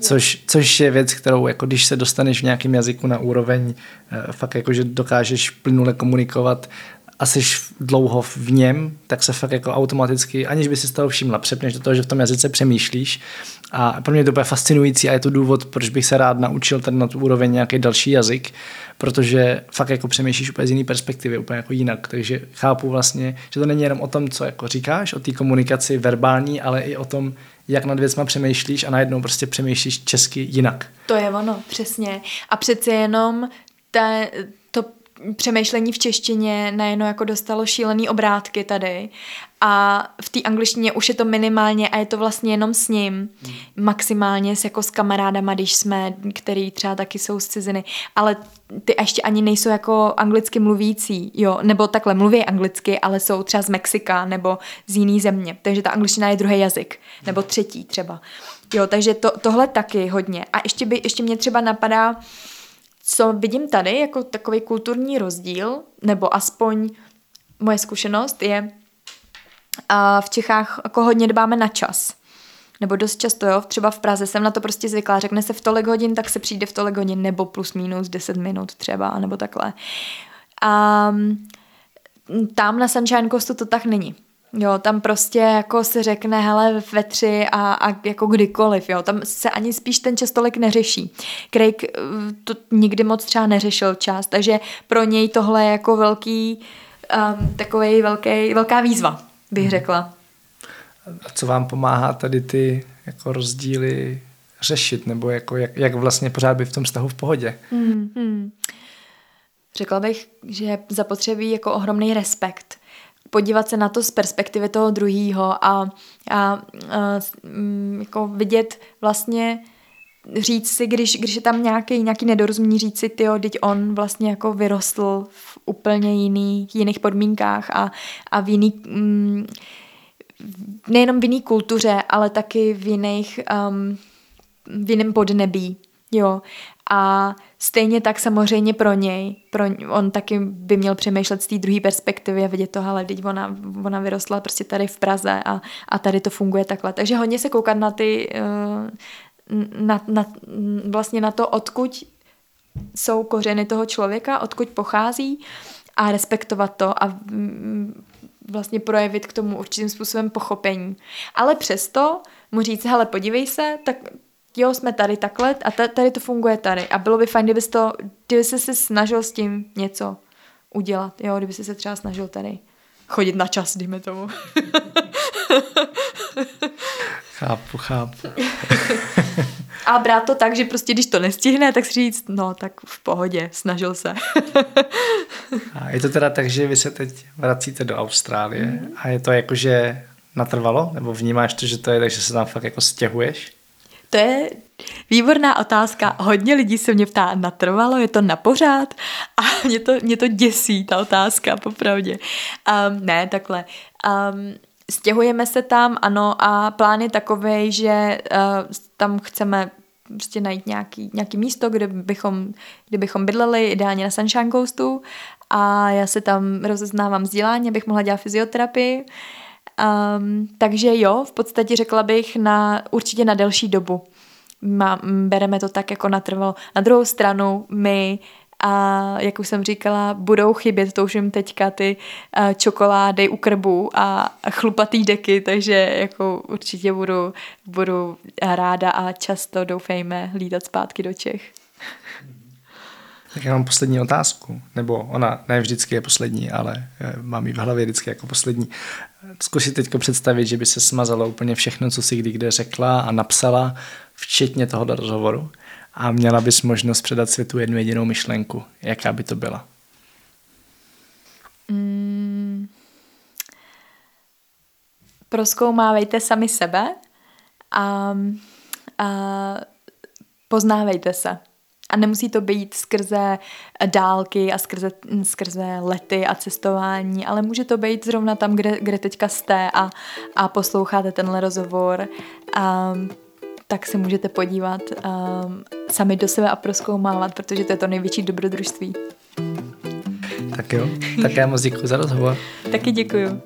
Což, což je věc, kterou jako když se dostaneš v nějakém jazyku na úroveň, eh, fakt jako, že dokážeš plynule komunikovat a jsi dlouho v něm, tak se fakt jako automaticky, aniž by si z toho všimla, přepneš do toho, že v tom jazyce přemýšlíš. A pro mě to bude fascinující a je to důvod, proč bych se rád naučil ten na tu úroveň nějaký další jazyk, protože fakt jako přemýšlíš úplně z jiné perspektivy, úplně jako jinak. Takže chápu vlastně, že to není jenom o tom, co jako říkáš, o té komunikaci verbální, ale i o tom, jak nad věcma přemýšlíš a najednou prostě přemýšlíš česky jinak. To je ono, přesně. A přeci jenom ta, přemýšlení v češtině najednou jako dostalo šílený obrátky tady a v té angličtině už je to minimálně a je to vlastně jenom s ním. Hmm. Maximálně s jako s kamarádama, když jsme, který třeba taky jsou z ciziny, ale ty ještě ani nejsou jako anglicky mluvící, jo, nebo takhle mluví anglicky, ale jsou třeba z Mexika nebo z jiný země, takže ta angličtina je druhý jazyk, nebo třetí třeba. Jo, takže to, tohle taky hodně. A ještě, by, ještě mě třeba napadá, co vidím tady jako takový kulturní rozdíl, nebo aspoň moje zkušenost je, a v Čechách jako hodně dbáme na čas. Nebo dost často, jo, třeba v Praze jsem na to prostě zvyklá, řekne se v tolik hodin, tak se přijde v tolik hodin, nebo plus minus 10 minut třeba, nebo takhle. A tam na Sunshine Coastu to tak není. Jo, tam prostě jako se řekne, hele, ve tři a, a jako kdykoliv, jo, tam se ani spíš ten čas tolik neřeší. Craig eh, to nikdy moc třeba neřešil čas, takže pro něj tohle je jako velký, um, takový velký, velká výzva, bych mhm. řekla. A co vám pomáhá tady ty jako rozdíly řešit, nebo jako jak, jak vlastně pořád být v tom vztahu v pohodě? Hmm, hmm. Řekla bych, že zapotřebí jako ohromný respekt podívat se na to z perspektivy toho druhého a, a, a mm, jako vidět vlastně říct si, když, když je tam nějaký, nějaký nedorozumění, říct si, tyjo, teď on vlastně jako vyrostl v úplně jiný, jiných podmínkách a, a v jiný, mm, nejenom v jiný kultuře, ale taky v jiných, um, v jiném podnebí, jo. A stejně tak samozřejmě pro něj, pro, on taky by měl přemýšlet z té druhé perspektivy a vidět to, ale teď ona, ona vyrostla prostě tady v Praze a, a tady to funguje takhle. Takže hodně se koukat na ty, eh, na, na, vlastně na to, odkud jsou kořeny toho člověka, odkud pochází a respektovat to a vlastně projevit k tomu určitým způsobem pochopení. Ale přesto mu říct, hele, podívej se, tak jo, jsme tady takhle a tady to funguje tady. A bylo by fajn, kdyby to, kdyby se se snažil s tím něco udělat, jo, kdyby se třeba snažil tady chodit na čas, dejme tomu. chápu, chápu. a brát to tak, že prostě když to nestihne, tak si říct, no tak v pohodě, snažil se. a je to teda tak, že vy se teď vracíte do Austrálie mm. a je to jako, že natrvalo? Nebo vnímáš to, že to je tak, že se tam fakt jako stěhuješ? To je výborná otázka. Hodně lidí se mě ptá, natrvalo, je to na pořád? A mě to, mě to děsí, ta otázka, popravdě. Um, ne, takhle. Um, stěhujeme se tam, ano, a plán je takový, že uh, tam chceme prostě najít nějaký, nějaký místo, kde bychom, kde bychom bydleli, ideálně na Sunshine Coastu a já se tam rozeznávám vzdělání, abych mohla dělat fyzioterapii. Um, takže jo, v podstatě řekla bych na, určitě na delší dobu. Má, bereme to tak jako natrvalo. Na druhou stranu my a jak už jsem říkala, budou chybět, to už jim teďka ty uh, čokolády u krbu a chlupatý deky, takže jako určitě budu, budu ráda a často doufejme lítat zpátky do Čech. Tak já mám poslední otázku, nebo ona ne vždycky je poslední, ale eh, mám ji v hlavě vždycky jako poslední. Zkus si teď představit, že by se smazalo úplně všechno, co si kdy kde řekla a napsala, včetně tohoto rozhovoru a měla bys možnost předat světu jednu jedinou myšlenku. Jaká by to byla? Mm, proskoumávejte sami sebe a, a poznávejte se. A nemusí to být skrze dálky a skrze, skrze lety a cestování, ale může to být zrovna tam, kde, kde teďka jste a, a posloucháte tenhle rozhovor. A, tak se můžete podívat um, sami do sebe a proskoumávat, protože to je to největší dobrodružství. Tak jo, tak já moc děkuji za rozhovor. Taky děkuji.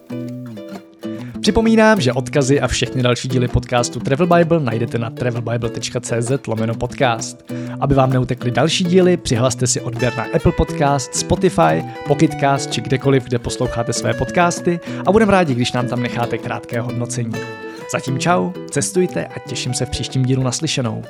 Připomínám, že odkazy a všechny další díly podcastu Travel Bible najdete na travelbible.cz lomeno podcast. Aby vám neutekly další díly, přihlaste si odběr na Apple Podcast, Spotify, Pocketcast či kdekoliv, kde posloucháte své podcasty a budeme rádi, když nám tam necháte krátké hodnocení. Zatím čau, cestujte a těším se v příštím dílu naslyšenou.